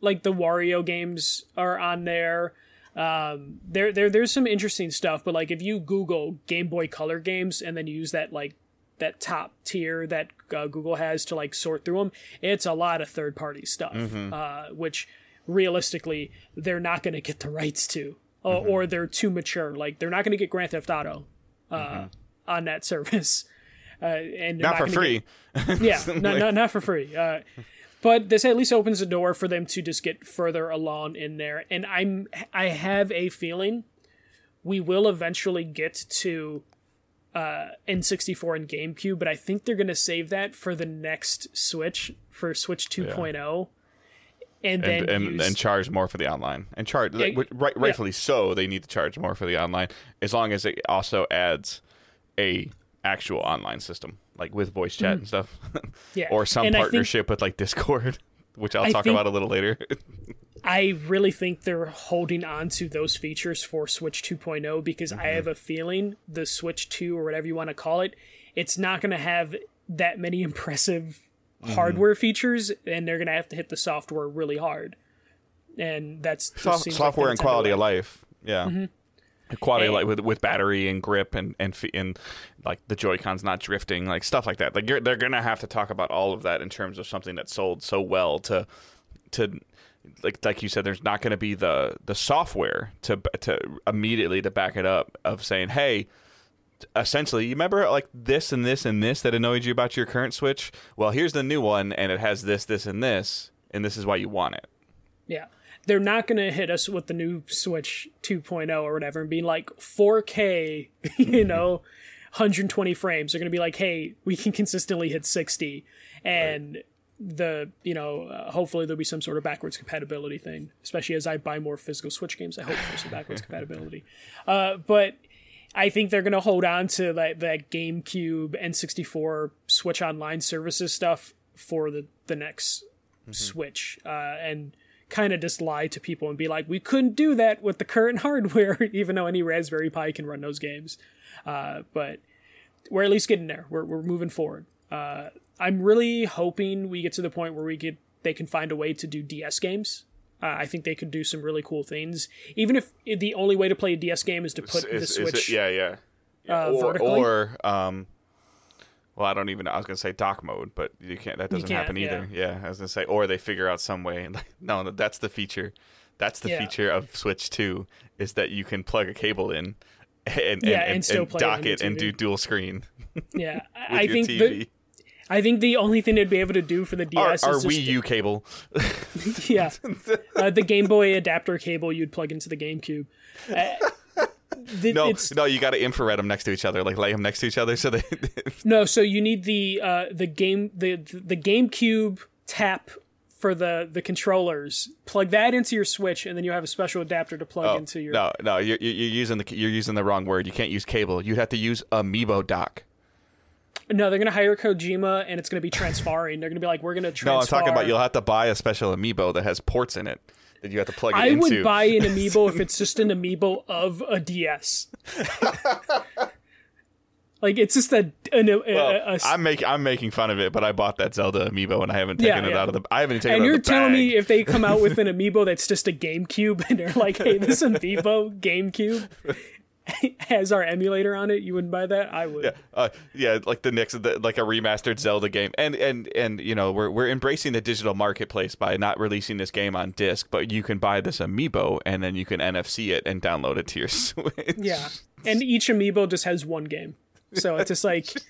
like the Wario games are on there. Um, there, there, there's some interesting stuff, but like if you Google Game Boy Color games and then you use that like that top tier that uh, Google has to like sort through them, it's a lot of third party stuff, uh, which realistically they're not going to get the rights to, or, or they're too mature. Like they're not going to get Grand Theft Auto uh, on that service. Uh, and they're not for free. get- yeah, not, not not for free. Uh, but this at least opens the door for them to just get further along in there. And I'm I have a feeling we will eventually get to uh, N64 and GameCube, but I think they're going to save that for the next Switch for Switch 2.0. And then and and, use, and charge more for the online. And charge Yeah, right, rightfully so they need to charge more for the online as long as it also adds a actual online system like with voice chat and stuff. Mm-hmm. yeah. or some And I think- partnership with like discord which i'll I talk about a little later. I really think they're holding on to those features for Switch 2.0 because I have a feeling the Switch 2 or whatever you want to call it, it's not going to have that many impressive Mm-hmm. hardware features, and they're going to have to hit the software really hard. And that's just Soft- seems like software and quality of life. Yeah. Mm-hmm. Quality of And- life with, with battery and grip and and and like the joy cons not drifting like stuff like that. Like you're, they're gonna have to talk about all of that in terms of something that sold so well to to like like you said, there's not going to be the the software to to immediately to back it up of saying, hey. Essentially, you remember like this and this and this that annoyed you about your current Switch? Well, here's the new one, and it has this, this, and this, and this is why you want it. Yeah. They're not going to hit us with the new Switch 2.0 or whatever and being like 4K, you know, 120 frames. They're going to be like, hey, we can consistently hit 60. And right. the, you know, uh, hopefully there'll be some sort of backwards compatibility thing, especially as I buy more physical Switch games. I hope for some backwards compatibility. Uh, but I think they're going to hold on to that, that GameCube N64 Switch Online services stuff for the, the next mm-hmm. Switch. Uh, and kind of just lie to people and be like, we couldn't do that with the current hardware, even though any Raspberry Pi can run those games. Uh, but we're at least getting there. We're, we're moving forward. Uh, I'm really hoping we get to the point where we get they can find a way to do DS games. Uh, I think they could do some really cool things, even if the only way to play a DS game is to put is, the Switch. It, yeah, yeah. yeah. Uh, or, or um, well, I don't even. I was gonna say dock mode, but you can't. That doesn't happen either. Yeah. yeah. I was gonna say, or they figure out some way. no, no, that's the feature. That's the yeah. feature of Switch Two is that you can plug a cable in and yeah, and, and, and dock it, and do dual screen. Yeah, I think the, I think the only thing they'd be able to do for the DS our, our is Wii U cable. yeah, uh, the Game Boy adapter cable you'd plug into the GameCube. Uh, the, no, no, you got to infrared them next to each other, like lay them next to each other, so they. no, so you need the uh, the game the the GameCube tap for the the controllers. Plug that into your Switch, and then you have a special adapter to plug oh, into your. No, no, you're, you're using the you're using the wrong word. You can't use cable. You'd have to use Amiibo dock. No, they're gonna hire Kojima, and it's gonna be transferring. they're gonna be like, we're gonna. Transfer. No, I'm talking about you'll have to buy a special Amiibo that has ports in it that you have to plug it I into. would buy an amiibo if it's just an amiibo of a DS. like it's just a. An, a, well, a, a, I'm making I'm making fun of it, but I bought that Zelda amiibo and I haven't taken yeah, it yeah. out of the. I haven't taken. And you're telling me if they come out with an amiibo that's just a GameCube and they're like, "Hey, this amiibo GameCube." has our emulator on it, you wouldn't buy that. I would. Yeah, uh, yeah, like the next, the, like a remastered Zelda game, and and and you know we're we're embracing the digital marketplace by not releasing this game on disc, but you can buy this amiibo and then you can NFC it and download it to your Switch. Yeah, and each amiibo just has one game, so it's just like.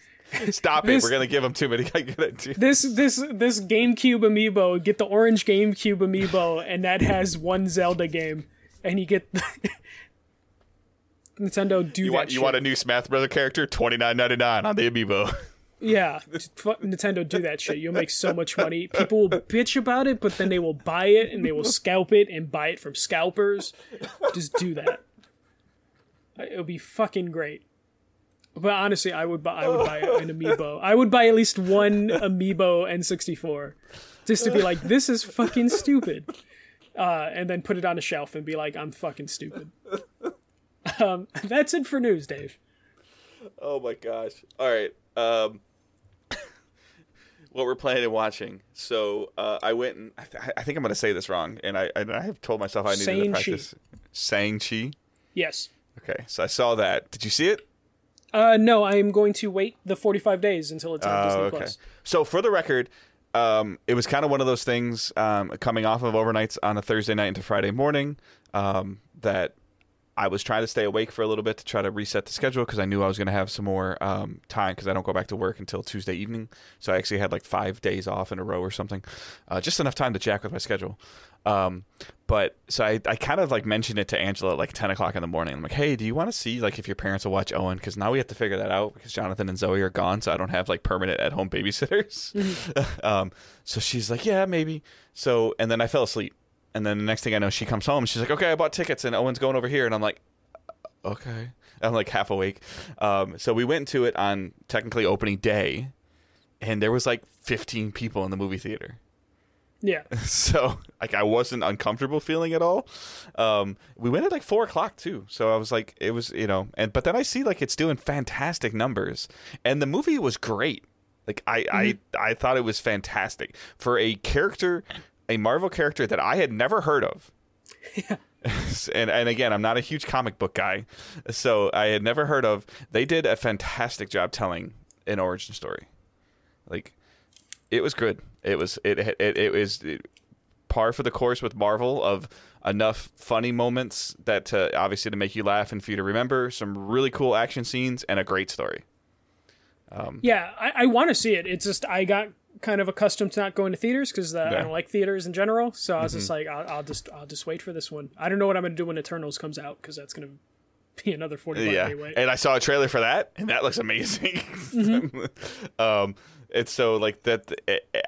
Stop this, it! We're gonna give them too many. this this this GameCube amiibo. Get the orange GameCube amiibo, and that has one Zelda game, and you get Nintendo do you that. Want, you shit. want a new Smash Brother character? Twenty nine ninety nine on the amiibo. Yeah, Nintendo do that shit. You'll make so much money. People will bitch about it, but then they will buy it and they will scalp it and buy it from scalpers. Just do that. It'll be fucking great. But honestly, I would buy. I would buy an amiibo. I would buy at least one amiibo N64, just to be like, this is fucking stupid, uh, and then put it on a shelf and be like, I'm fucking stupid. Um, that's it for news, Dave. Oh my gosh! All right. Um, what we're playing and watching. So uh, I went and I, th- I think I'm going to say this wrong, and I, I have told myself I needed Sang to practice. Sang Chi. Yes. Okay, so I saw that. Did you see it? Uh, no, I am going to wait the 45 days until it's on uh, Disney okay. Plus. So for the record, um, it was kind of one of those things um, coming off of overnights on a Thursday night into Friday morning um, that I was trying to stay awake for a little bit to try to reset the schedule because I knew I was going to have some more um, time because I don't go back to work until Tuesday evening. So I actually had like five days off in a row or something, uh, just enough time to jack with my schedule. Um, but so I, I kind of like mentioned it to Angela at like 10 o'clock in the morning. I'm like, hey, do you want to see like if your parents will watch Owen? Because now we have to figure that out because Jonathan and Zoe are gone. So I don't have like permanent at home babysitters. Um, so she's like, yeah, maybe. So, and then I fell asleep and then the next thing I know, she comes home. She's like, "Okay, I bought tickets, and Owen's going over here." And I'm like, "Okay." I'm like half awake. Um, so we went to it on technically opening day, and there was like 15 people in the movie theater. Yeah. So like I wasn't uncomfortable feeling at all. Um, we went at like four o'clock too, so I was like, it was you know, and but then I see like it's doing fantastic numbers, and the movie was great. Like I mm-hmm. I I thought it was fantastic for a character a Marvel character that I had never heard of. Yeah. and and again, I'm not a huge comic book guy, so I had never heard of. They did a fantastic job telling an origin story. Like, it was good. It was it it, it was. It, par for the course with Marvel of enough funny moments that to obviously to make you laugh and for you to remember some really cool action scenes and a great story. Um, yeah, I, I want to see it. It's just I got kind of accustomed to not going to theaters because uh, I don't like theaters in general. So I was Mm-hmm. just like, I'll, I'll just I'll just wait for this one. I don't know what I'm gonna do when Eternals comes out because that's gonna be another forty. yeah, day wait. and I saw a trailer for that, and that looks amazing. um, it's so like that,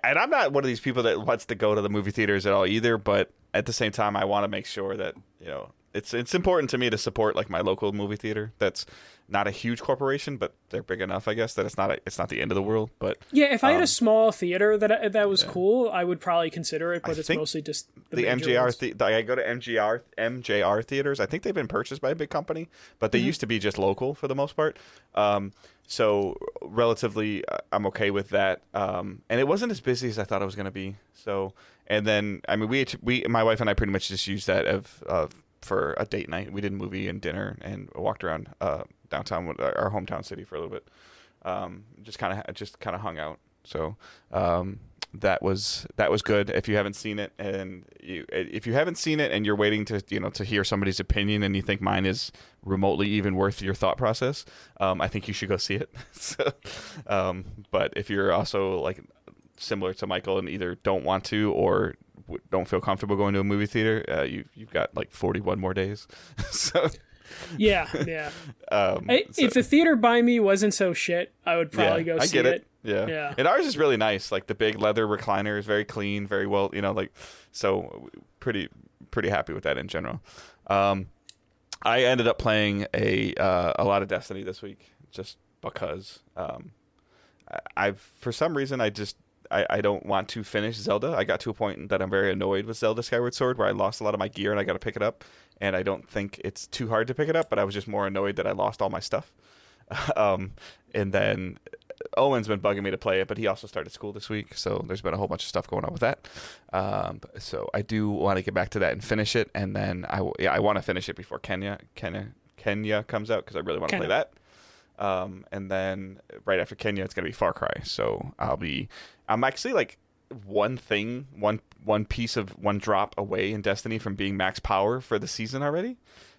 and I'm not one of these people that wants to go to the movie theaters at all either. But at the same time, I want to make sure that you know it's it's important to me to support like my local movie theater. That's not a huge corporation, but they're big enough, I guess, that it's not a, it's not the end of the world. But yeah, if I um, had a small theater that that was cool, I would probably consider it. But it's think mostly just the, the MJR, the, the, I go to MJR MJR theaters. I think they've been purchased by a big company, but they Mm-hmm. used to be just local for the most part. Um, so relatively, uh, I'm okay with that. Um, and it wasn't as busy as I thought it was going to be. So, and then I mean, we we my wife and I pretty much just used that of uh, for a date night. We did a movie and dinner and walked around uh, downtown, our our hometown city for a little bit. Um, just kind of just kind of hung out. So. Um, that was that was good. If you haven't seen it, and you if you haven't seen it, and you're waiting to you know to hear somebody's opinion, and you think mine is remotely even worth your thought process, um, I think you should go see it. so, um, but if you're also like similar to Michael and either don't want to or don't feel comfortable going to a movie theater, uh, you you've got like 41 more days. so, Yeah, yeah. um, I, so- if the theater by me wasn't so shit, I would probably yeah, go I get it. it. Yeah. Yeah. And ours is really nice. Like the big leather recliner is very clean, very well, you know, like so pretty pretty happy with that in general. Um I ended up playing a uh, a lot of Destiny this week just because um I, I've for some reason I just I, I don't want to finish Zelda. I got to a point that I'm very annoyed with Zelda Skyward Sword where I lost a lot of my gear and I got to pick it up and I don't think it's too hard to pick it up, but I was just more annoyed that I lost all my stuff. um, and then Owen's been bugging me to play it, but he also started school this week, so there's been a whole bunch of stuff going on with that. Um, so I do want to get back to that and finish it, and then I w- yeah I want to finish it before Kena Kena Kena comes out because I really want to play that. Um, and then right after Kena, it's gonna be Far Cry. So I'll be I'm actually like one thing, one one piece of one drop away in Destiny from being max power for the season already.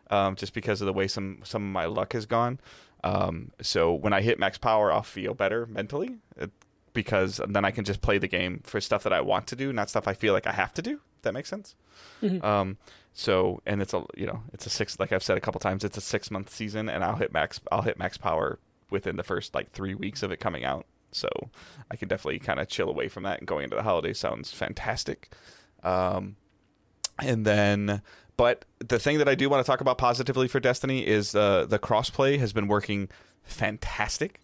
Um, just because of the way some some of my luck has gone. Um, so when I hit max power, I'll feel better mentally uh, because then I can just play the game for stuff that I want to do, not stuff I feel like I have to do. If that makes sense. Um, so and it's a you know it's a six like I've said a couple times it's a six month season and I'll hit max I'll hit max power within the first like three weeks of it coming out. So I can definitely kind of chill away from that and going into the holidays sounds fantastic. Um, and then but the thing that I do want to talk about positively for Destiny is uh, the crossplay has been working fantastic.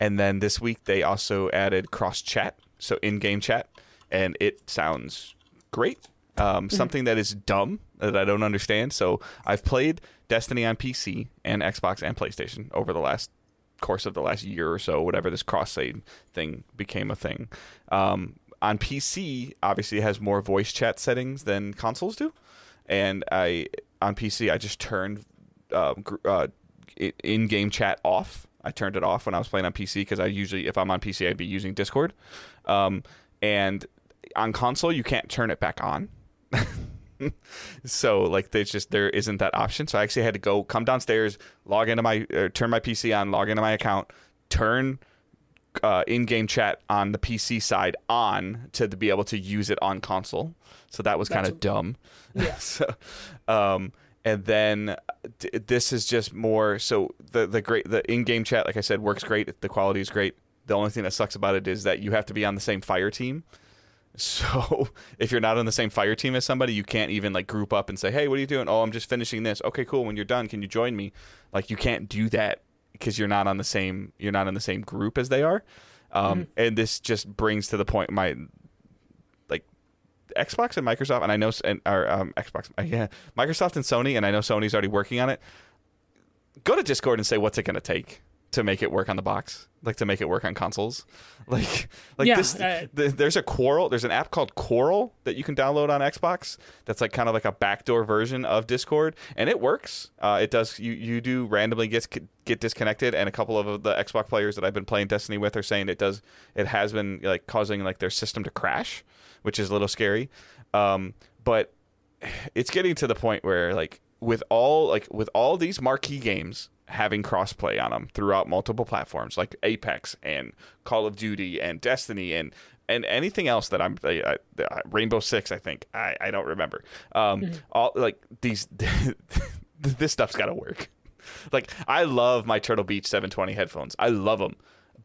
And then this week they also added cross chat, so in-game chat, and it sounds great. Um, Something that is dumb that I don't understand. So I've played Destiny on PC and Xbox and PlayStation over the last course of the last year or so, whatever this cross save thing became a thing. Um, on PC, obviously, it has more voice chat settings than consoles do, and I on PC I just turned uh, uh, in-game chat off. I turned it off when I was playing on PC because I usually, if I'm on PC, I'd be using Discord, um, and on console you can't turn it back on. so like there's just there isn't that option. So i actually had to go come downstairs log into my uh, turn my pc on log into my account turn uh, in-game chat on the pc side on to be able to use it on console. So that was kind of dumb. Yeah. so um and then d- this is just more so the the great the in-game chat like i said works great. The quality is great. The only thing that sucks about it is that you have to be on the same fire team so if you're not on the same fire team as somebody, you can't even like group up and say, "Hey, what are you doing?" "Oh, I'm just finishing this." "Okay, cool. When you're done, can you join me?" Like you can't do that because you're not on the same you're not in the same group as they are. Um, and this just brings to the point my like Xbox and Microsoft and I know and or um, Xbox yeah, Microsoft and Sony and I know Sony's already working on it. Go to Discord and say what's it going to take to make it work on the box, like to make it work on consoles. Like like Yeah, this uh, th- there's a Quarrel. There's an app called Quarrel that you can download on Xbox. That's like kind of like a backdoor version of Discord, and it works. Uh, it does. You you do randomly get get disconnected, and a couple of the Xbox players that I've been playing Destiny with are saying it does. It has been like causing like their system to crash, which is a little scary. Um, but it's getting to the point where like with all like with all these marquee games having crossplay on them throughout multiple platforms like Apex and Call of Duty and Destiny and and anything else that I'm uh, Rainbow Six I think I, I don't remember um mm-hmm. all like these this stuff's got to work like I love my Turtle Beach 720 headphones I love them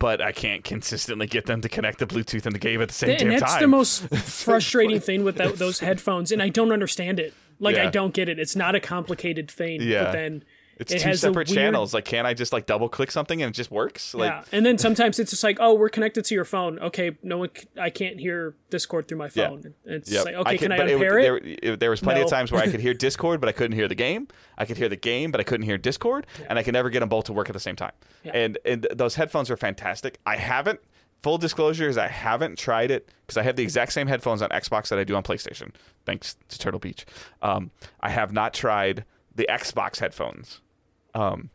but I can't consistently get them to connect the Bluetooth and the game at the same and damn time. That's the most frustrating thing with that, those headphones, and I don't understand it. Like yeah. I don't get it. It's not a complicated thing. Yeah. But then it's it two separate weird... channels. Like, can't I just like double click something and it just works? Like, yeah. And then sometimes it's just like, oh, we're connected to your phone. Okay, no one, I can't hear Discord through my phone. Yeah. It's yep. like, okay, I can, can I unpair it? it? There, there, was plenty no. of times where I could hear Discord, but I couldn't hear the game. I could hear the game, but I couldn't hear Discord, yeah. and I could never get them both to work at the same time. Yeah. And and those headphones are fantastic. I haven't. Full disclosure is I haven't tried it because I have the exact same headphones on Xbox that I do on PlayStation, thanks to Turtle Beach. Um, I have not tried the Xbox headphones um,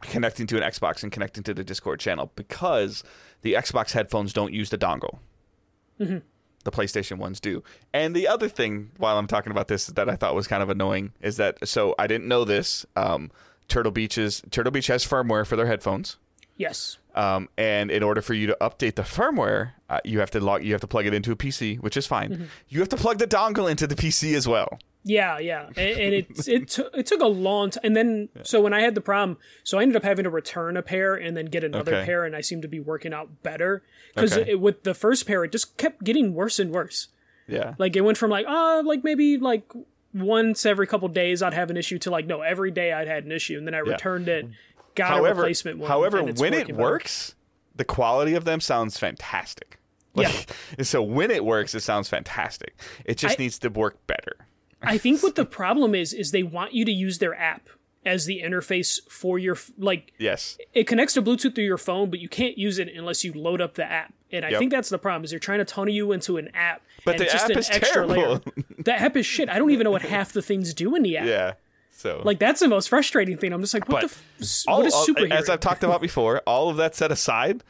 connecting to an Xbox and connecting to the Discord channel because the Xbox headphones don't use the dongle. Mm-hmm. The PlayStation ones do. And the other thing, while I'm talking about this, that I thought was kind of annoying is that so I didn't know this. Um, Turtle Beach's Turtle Beach has firmware for their headphones. Yes. Um, and in order for you to update the firmware, uh, you have to log, you have to plug it into a PC, which is fine. Mm-hmm. You have to plug the dongle into the PC as well. Yeah, yeah, and, and it it, t- it took a long time. And then yeah. so when I had the problem, so I ended up having to return a pair and then get another okay. pair, and I seemed to be working out better because okay. with the first pair, it just kept getting worse and worse. Yeah, like it went from like oh, like maybe like once every couple days I'd have an issue to like no, every day I'd had an issue, and then I yeah. returned it, got however, a replacement one. However, when it better. works, the quality of them sounds fantastic. Like, yeah. So when it works, it sounds fantastic. It just I, needs to work better. I think what the problem is is they want you to use their app as the interface for your like yes. it connects to bluetooth through your phone but you can't use it unless you load up the app. And i yep. think that's the problem is they're trying to tunnel you into an app but the just app an is extra terrible. layer the app is shit. I don't even know what half the things do in the app. Yeah so. Like that's the most frustrating thing. I'm just like what but the f- all, what is superhero? as i've talked about before all of that set aside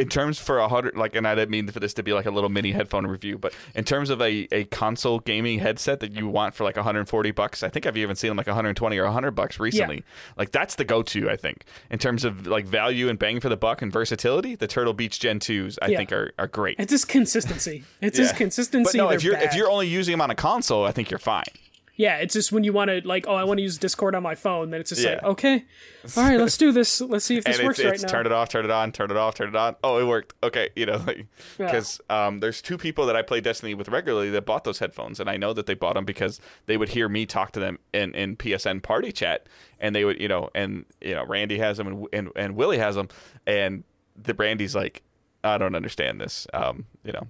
in terms for a hundred like and i didn't mean for this to be like a little mini headphone review but in terms of a, a console gaming headset that you want for like 140 bucks i think i've even seen them like 120 or 100 bucks recently yeah. like that's the go-to i think in terms of like value and bang for the buck and versatility the turtle beach gen 2s i yeah. think are, are great it's just consistency it's yeah. just consistency but no if you're bad. if you're only using them on a console i think you're fine yeah, it's just when you want to like, oh, I want to use Discord on my phone. Then it's just yeah. like, okay, all right, let's do this. Let's see if this and works it's, right it's now. Turn it off, turn it on, turn it off, turn it on. Oh, it worked. Okay, you know, because yeah. um, there's two people that I play Destiny with regularly that bought those headphones, and I know that they bought them because they would hear me talk to them in in PSN party chat, and they would, you know, and you know, Randy has them and and, and Willie has them, and the Randy's like, I don't understand this. Um, you know,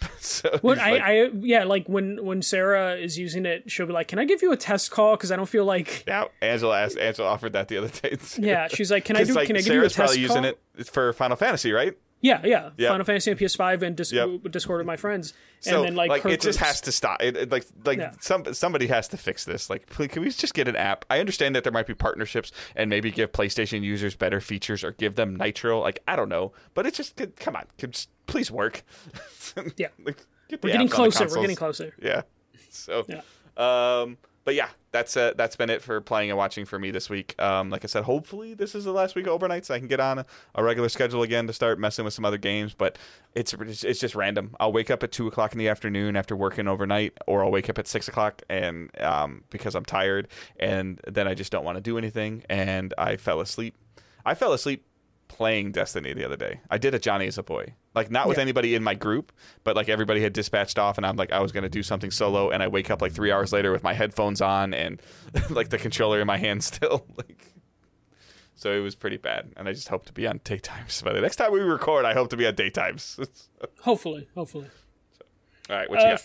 so what I, like, I yeah like when when Sarah is using it, she'll be like, "Can I give you a test call? Because I don't feel like." Yeah, Angela asked. Angela offered that the other day. yeah, she's like, "Can I do? Like, can I give Sarah's you a test probably call? using it for Final Fantasy, right? Yeah, yeah. Yep. Final Fantasy on PS5 and Dis- yep. Discord with my friends. And so, then like, like it groups. just has to stop. It, it, like like yeah. some somebody has to fix this. Like, please, can we just get an app? I understand that there might be partnerships and maybe give PlayStation users better features or give them Nitro. Like, I don't know, but it's just come on, just please work. yeah. like, Get We're getting closer. We're getting closer. Yeah. So, yeah. Um, but yeah, that's uh, that's been it for playing and watching for me this week. Um, like I said, hopefully this is the last week of overnight, so I can get on a, a, regular schedule again to start messing with some other games. But it's it's just random. I'll wake up at two o'clock in the afternoon after working overnight, or I'll wake up at six o'clock and um, because I'm tired, and then I just don't want to do anything, and I fell asleep. I fell asleep playing Destiny the other day. I did a Johnny as a boy, like not with yeah. anybody in my group, but like everybody had dispatched off, and I'm like I was gonna do something solo, and I wake up like three hours later with my headphones on and like the controller in my hand still, like. So it was pretty bad, and I just hope to be on daytimes. By the next time we record, I hope to be on daytimes. hopefully, hopefully. So, all right, what you uh, got?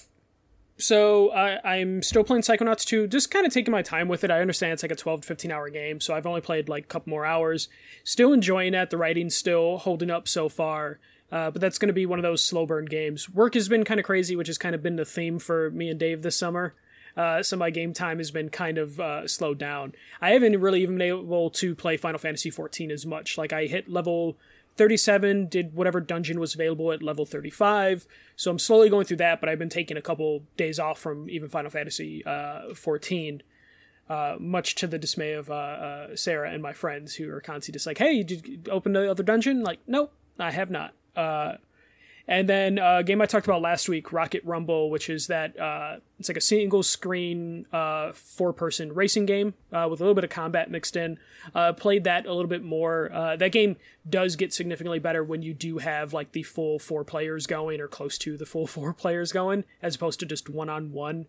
So I'm still playing Psychonauts 2, just kind of taking my time with it. I understand it's like a 12 to 15 hour game, so I've only played like a couple more hours. Still enjoying it. The writing's still holding up so far. Uh, but that's going to be one of those slow burn games. Work has been kind of crazy, which has kind of been the theme for me and Dave this summer. Uh, so my game time has been kind of uh, slowed down. I haven't really even been able to play Final Fantasy 14 as much. Like I hit level 37 did whatever dungeon was available at level 35. So I'm slowly going through that, but I've been taking a couple days off from even Final Fantasy uh, 14. Uh, much to the dismay of uh, uh, Sarah and my friends who are constantly just like, "Hey, did you open the other dungeon?" Like, nope, I have not. And then uh, a game I talked about last week, Rocket Rumble, which is that uh, it's like a single screen uh, four person racing game uh, with a little bit of combat mixed in. Uh, played that a little bit more. Uh, that game does get significantly better when you do have like the full four players going or close to the full four players going, as opposed to just one on one.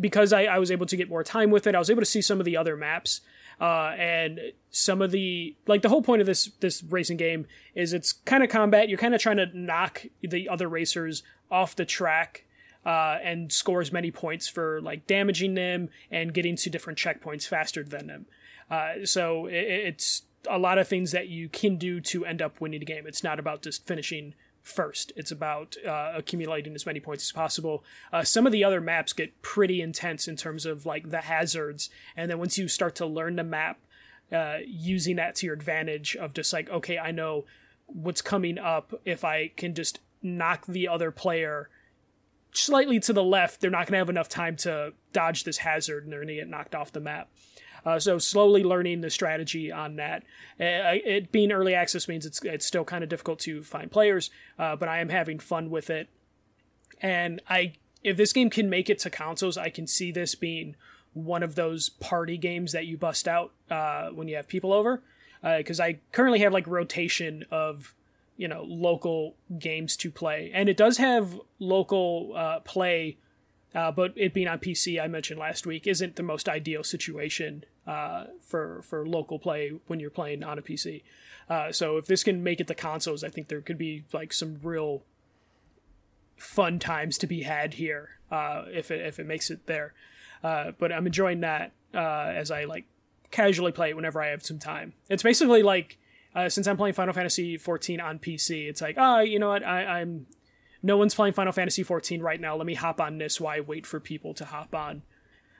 Because I, I was able to get more time with it, I was able to see some of the other maps uh, and some of the like the whole point of this this racing game is it's kind of combat. You're kind of trying to knock the other racers off the track uh, and score as many points for like damaging them and getting to different checkpoints faster than them. Uh, so it, it's a lot of things that you can do to end up winning the game. It's not about just finishing first. It's about uh, accumulating as many points as possible. Uh, some of the other maps get pretty intense in terms of like the hazards, and then once you start to learn the map, uh, using that to your advantage of just like okay, I know what's coming up. If I can just knock the other player slightly to the left, they're not going to have enough time to dodge this hazard, and they're going to get knocked off the map. Uh, so slowly learning the strategy on that. Uh, it being early access means it's it's still kind of difficult to find players, uh, but I am having fun with it. And I, if this game can make it to consoles, I can see this being one of those party games that you bust out uh, when you have people over. Because uh, I currently have like rotation of you know local games to play, and it does have local uh, play uh, but it being on PC, I mentioned last week, isn't the most ideal situation uh, for for local play when you're playing on a PC. Uh, so if this can make it to consoles, I think there could be like some real fun times to be had here uh, if it if it makes it there. Uh, but I'm enjoying that uh, as I like casually play it whenever I have some time. It's basically like since I'm playing Final Fantasy 14 on PC, it's like, ah, oh, you know what, I, I'm no one's playing Final Fantasy 14 right now. Let me hop on this I wait for people to hop on.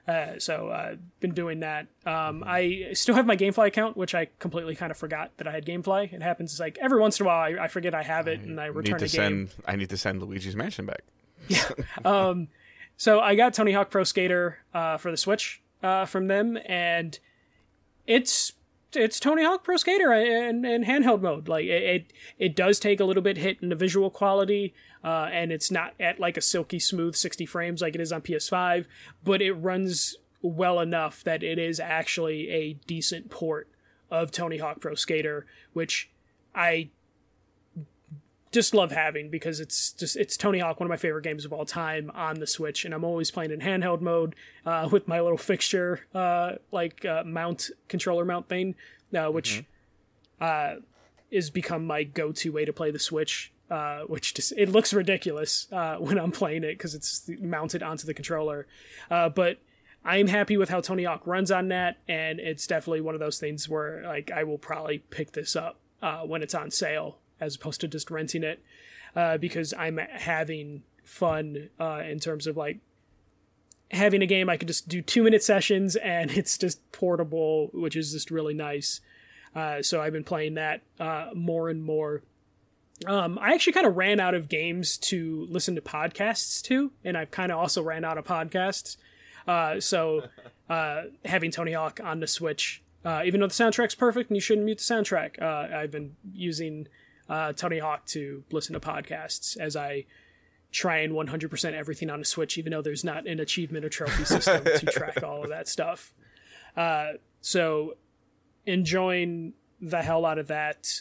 Uh, so I've uh, been doing that. Um, I still have my GameFly account, which I completely kind of forgot that I had GameFly. It happens like every once in a while I, I forget I have it I and I return need to a game. Send, I need to send Luigi's Mansion back. yeah. Um, so I got Tony Hawk Pro Skater uh, for the Switch uh, from them, and it's it's Tony Hawk Pro Skater and, and handheld mode. Like it, it, it does take a little bit hit in the visual quality, uh, and it's not at like a silky smooth 60 frames like it is on PS5, but it runs well enough that it is actually a decent port of Tony Hawk Pro Skater, which I just love having because it's just it's Tony Hawk, one of my favorite games of all time on the Switch, and I'm always playing in handheld mode uh, with my little fixture, uh, like uh, mount controller mount thing, uh, which mm-hmm. is become my go-to way to play the Switch. Uh, which just it looks ridiculous uh, when I'm playing it because it's mounted onto the controller, but I'm happy with how Tony Hawk runs on that, and it's definitely one of those things where like I will probably pick this up when it's on sale as opposed to just renting it uh, because I'm having fun uh, in terms of like having a game I could just do two minute sessions and it's just portable, which is just really nice. Uh, so I've been playing that uh, more and more. Um, I actually kind of ran out of games to listen to podcasts to, and I've kind of also ran out of podcasts. Uh, so uh, having Tony Hawk on the Switch, even though the soundtrack's perfect and you shouldn't mute the soundtrack, I've been using uh, Tony Hawk to listen to podcasts as I try and 100% everything on a Switch, even though there's not an achievement or trophy system to track all of that stuff. Uh, so enjoying the hell out of that.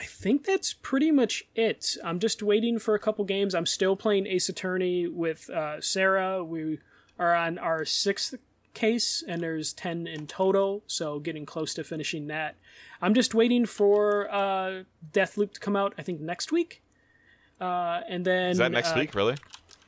I think that's pretty much it. I'm just waiting for a couple games. I'm still playing Ace Attorney with uh, Sarah. We are on our sixth case, and there's 10 in total, so getting close to finishing that. I'm just waiting for uh, Deathloop to come out, I think, next week. Uh, and then. Is that next uh, week, really?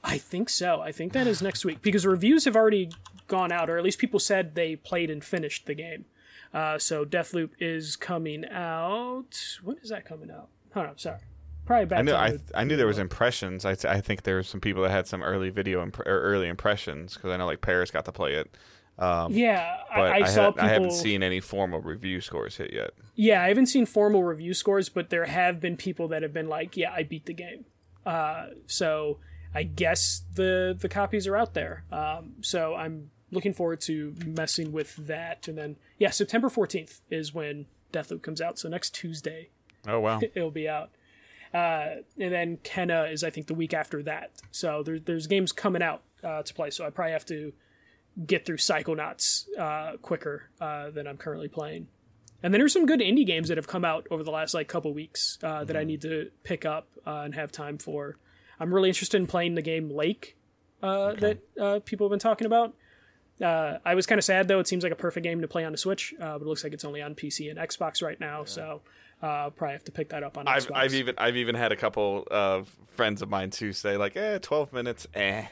I think so. I think that is next week because reviews have already gone out, or at least people said they played and finished the game. Uh, so Deathloop is coming out. When is that coming out? Oh no, sorry. Probably back. I knew. I, I knew there was impressions. I, I think there were some people that had some early video imp- or early impressions because I know like Paris got to play it. Um, yeah, but I, I saw had- people. I haven't seen any formal review scores hit yet. Yeah, I haven't seen formal review scores, but there have been people that have been like, "Yeah, I beat the game." Uh, so I guess the the copies are out there. Um, so I'm looking forward to messing with that. And then, yeah, September 14th is when Deathloop comes out. So next Tuesday Oh wow. it'll be out. Uh, and then Kena is I think the week after that. So there's there's games coming out uh, to play. So I probably have to get through Psychonauts uh, quicker uh, than I'm currently playing. And then there's some good indie games that have come out over the last like couple weeks uh, that I need to pick up uh, and have time for. I'm really interested in playing the game Lake uh, that uh, people have been talking about. Uh, I was kind of sad though; it seems like a perfect game to play on a Switch, uh, but it looks like it's only on PC and Xbox right now. So uh, probably have to pick that up on I've Xbox. I've even I've even had a couple of friends of mine too say like, eh, twelve minutes, eh.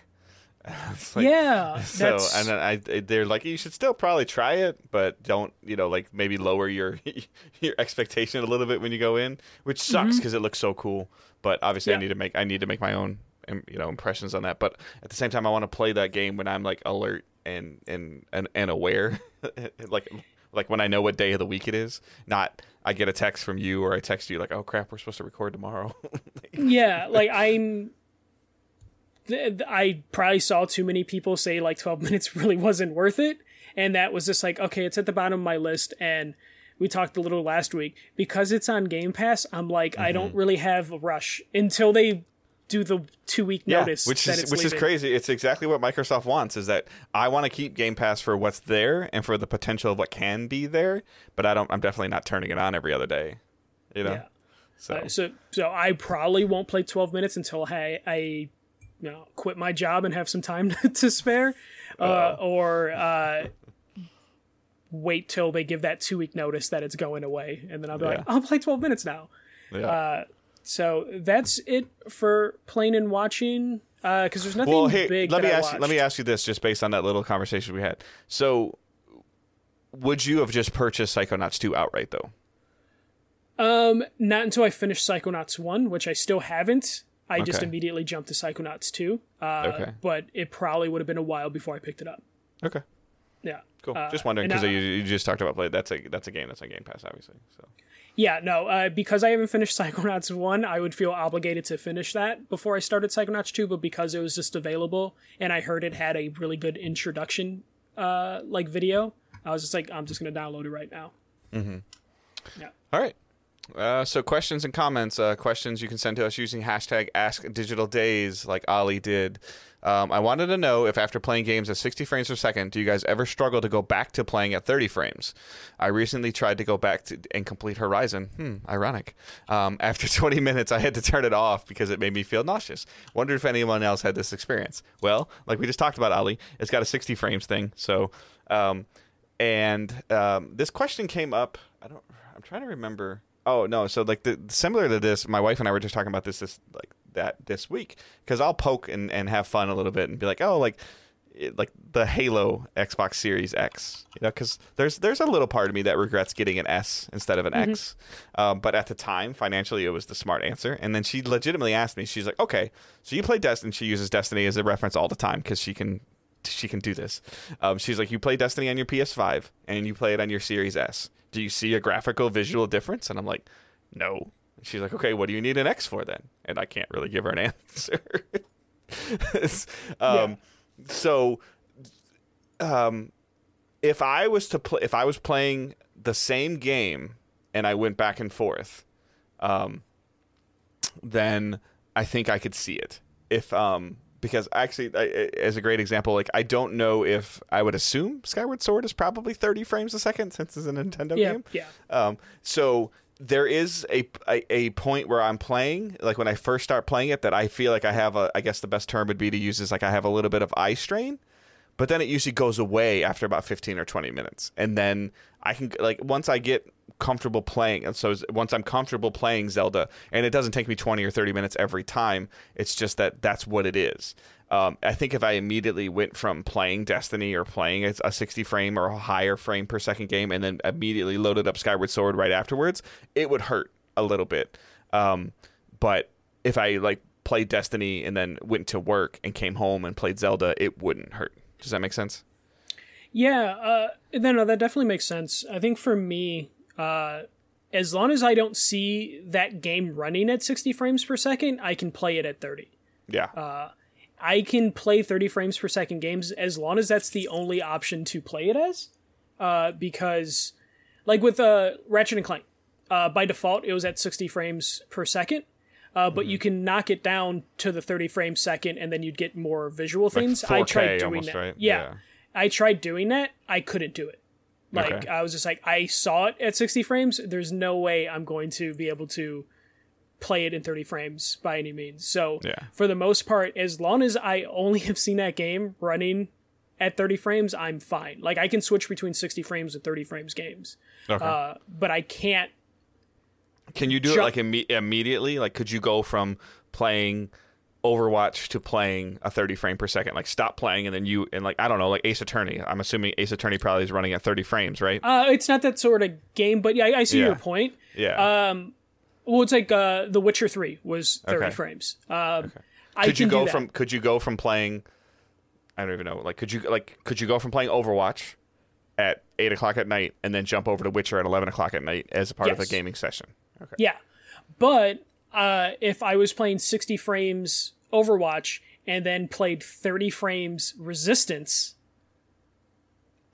It's like- yeah, So that's, and then I they're like you should still probably try it, but don't you know like maybe lower your your expectation a little bit when you go in, which sucks because it looks so cool. But obviously I Mm-hmm. Need to make I need to make my own you know impressions on that. But at the same time, I want to play that game when I'm like alert and and and, and aware, like like when I know what day of the week it is. Not I get a text from you or I text you like, oh crap, we're supposed to record tomorrow. yeah, like I'm. I probably saw too many people say like 12 minutes really wasn't worth it, and that was just like okay, it's at the bottom of my list, and we talked a little last week because it's on Game Pass. I'm like I Mm-hmm. don't really have a rush until they do the two week notice which is which is crazy. It's exactly what Microsoft wants. Is that I want to keep Game Pass for what's there and for the potential of what can be there, but I don't. I'm definitely not turning it on every other day. You know. Yeah. So Uh, so so I probably won't play 12 minutes until I, I you know quit my job and have some time to spare uh, or uh, wait till they give that two week notice that it's going away and then I'll be like I'll play 12 minutes now. yeah. Uh, so that's it for playing and watching because there's nothing well, hey, big let that me I ask. Let me ask you this, just based on that little conversation we had. So, would you have just purchased Psychonauts 2 outright though? Um, not until I finished Psychonauts 1, which I still haven't. I just immediately jumped to Psychonauts 2. Uh, Okay. But it probably would have been a while before I picked it up. Okay. Yeah. Cool. Uh, just wondering because you, you just talked about play. That's a that's a game that's on Game Pass, obviously. So Yeah, no, uh, because I haven't finished Psychonauts 1, I would feel obligated to finish that before I started Psychonauts 2, but because it was just available and I heard it had a really good introduction uh, like video, I was just like, I'm just going to download it right now. Mm-hmm. Yeah. All right. Uh, so questions and comments. Uh, questions you can send to us using hashtag Ask Digital Days, like Ali did. Um, I wanted to know if after playing games at 60 frames per second, do you guys ever struggle to go back to playing at 30 frames? I recently tried to go back to and complete Horizon. Hmm, ironic. Um, after 20 minutes, I had to turn it off because it made me feel nauseous. Wondered if anyone else had this experience. Well, like we just talked about, Ali, it's got a 60 frames thing. So, um, and um, this question came up. I don't. I'm trying to remember. Oh no! So like the similar to this, my wife and I were just talking about this this like that this week because I'll poke and, and have fun a little bit and be like, oh, like it, like the Halo Xbox Series X, you know, because there's there's a little part of me that regrets getting an S instead of an X, um, but at the time financially it was the smart answer. And then she legitimately asked me, she's like, okay, so you play Destiny? She uses Destiny as a reference all the time because she can she can do this. Um, she's like, you play Destiny on your PS5 and you play it on your Series S. Do you see a graphical visual difference? And I'm like, no. She's like, okay, what do you need an X for then? And I can't really give her an answer. um, So, um, if I was to play, if I was playing the same game and I went back and forth, um, then I think I could see it. If um, because actually, I, I- as a great example, like I don't know if I would assume Skyward Sword is probably 30 frames a second since it's a Nintendo Yeah, game. yeah. Um, so there is a, a a point where I'm playing, like when I first start playing it, that I feel like I have a. I guess the best term would be to use is like I have a little bit of eye strain, but then it usually goes away after about 15 or 20 minutes, and then I can like once I get comfortable playing, and so once I'm comfortable playing Zelda, and it doesn't take me 20 or 30 minutes every time. It's just that that's what it is. Um, I think if I immediately went from playing Destiny or playing a, a 60 frame or a higher frame per second game and then immediately loaded up Skyward Sword right afterwards, it would hurt a little bit. Um, but if I like played Destiny and then went to work and came home and played Zelda, it wouldn't hurt. Does that make sense? Yeah, uh, no, no, that definitely makes sense. I think for me, uh, as long as I don't see that game running at 60 frames per second, I can play it at 30. Yeah. Uh, I can play 30 frames per second games as long as that's the only option to play it as. Uh, because, like with uh, Ratchet and Clank, uh, by default it was at 60 frames per second. Uh, but Mm-hmm. you can knock it down to the 30 frames second, and then you'd get more visual things. I 4K tried doing almost, that. right? Yeah. Yeah. I tried doing that. I couldn't do it. Like Okay. I was just like, I saw it at 60 frames. There's no way I'm going to be able to play it in 30 frames by any means. So Yeah. for the most part, as long as I only have seen that game running at 30 frames, I'm fine. Like I can switch between 60 frames and 30 frames games, Okay. uh, but I can't. Can you do ju- it like imme- immediately? Like, could you go from playing Overwatch to playing a 30 frame per second? Like, stop playing and then you and like I don't know, like Ace Attorney. I'm assuming Ace Attorney probably is running at 30 frames, right? Uh, it's not that sort of game, but yeah, I, I see Yeah. your point. yeah. Well, it's like uh, The Witcher Three was 30 Okay. frames. Um, I could you go from could you go from playing I don't even know. Like, could you like could you go from playing Overwatch at eight o'clock at night and then jump over to Witcher at 11 o'clock at night as a part of a gaming session? Okay. Yeah. But uh, if I was playing 60 frames Overwatch and then played 30 frames Resistance,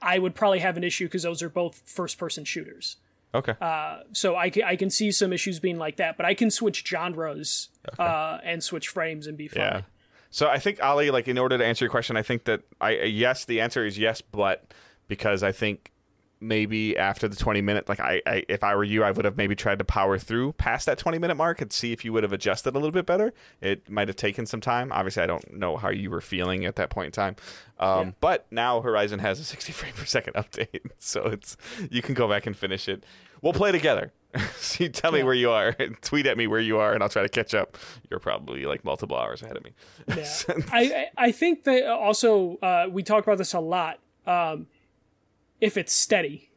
I would probably have an issue because those are both first person shooters. Okay. Uh, So I can, I can see some issues being like that, but I can switch genres uh, and switch frames and be fine. Yeah. So I think Ali, like, in order to answer your question, I think that I yes, the answer is yes, but because I think maybe after the 20 minute like I, I if i were you i would have maybe tried to power through past that 20 minute mark and see if you would have adjusted a little bit better it might have taken some time obviously i don't know how you were feeling at that point in time um, Yeah. but now horizon has a 60 frame per second update so it's you can go back and finish it we'll play together so you tell me where you are and tweet at me where you are and i'll try to catch up you're probably like multiple hours ahead of me Yeah. I, I think that also uh, we talk about this a lot. Um, if it's steady,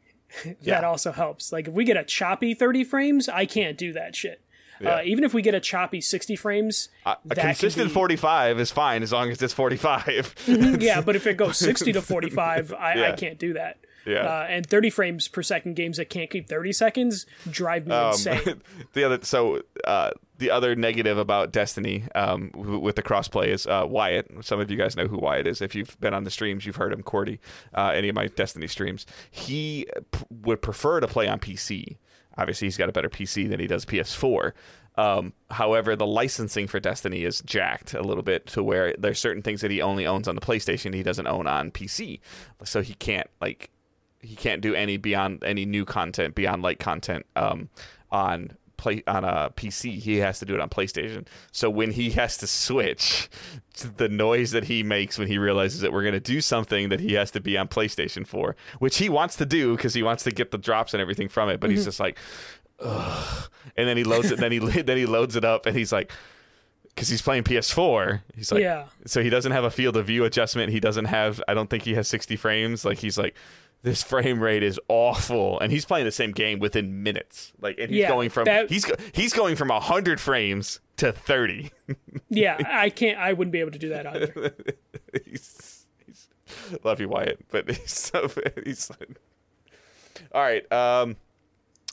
that Yeah. also helps. Like if we get a choppy 30 frames, I can't do that shit. Yeah. Uh, even if we get a choppy 60 frames, Uh, a consistent be- 45 is fine as long as it's 45. yeah, but if it goes 60 to 45, I, I can't do that. Yeah. Uh, and 30 frames per second games that can't keep 30 seconds drive me Um, insane. the other so uh, the other negative about Destiny um, w- with the crossplay is uh, Wyatt. Some of you guys know who Wyatt is. If you've been on the streams, you've heard him. Cordy, uh, any of my Destiny streams, he p- would prefer to play on PC. Obviously, he's got a better PC than he does PS4. Um, however, the licensing for Destiny is jacked a little bit to where there's certain things that he only owns on the PlayStation he doesn't own on PC, so he can't like he can't do any beyond any new content beyond light content um, on play on a PC. He has to do it on PlayStation. So when he has to switch, the noise that he makes when he realizes that we're going to do something that he has to be on PlayStation for, which he wants to do because he wants to get the drops and everything from it, but he's just like, Ugh. and then he loads it, then he then he loads it up, and he's like. Because he's playing PS4, he's like, Yeah. so he doesn't have a field of view adjustment. He doesn't have. I don't think he has 60 frames. Like he's like, this frame rate is awful, and he's playing the same game within minutes. Like, and he's Yeah, going from that- he's he's going from 100 frames to 30. yeah, I can't. I wouldn't be able to do that either. he's, he's love you, Wyatt, but he's so he's. All right. Um.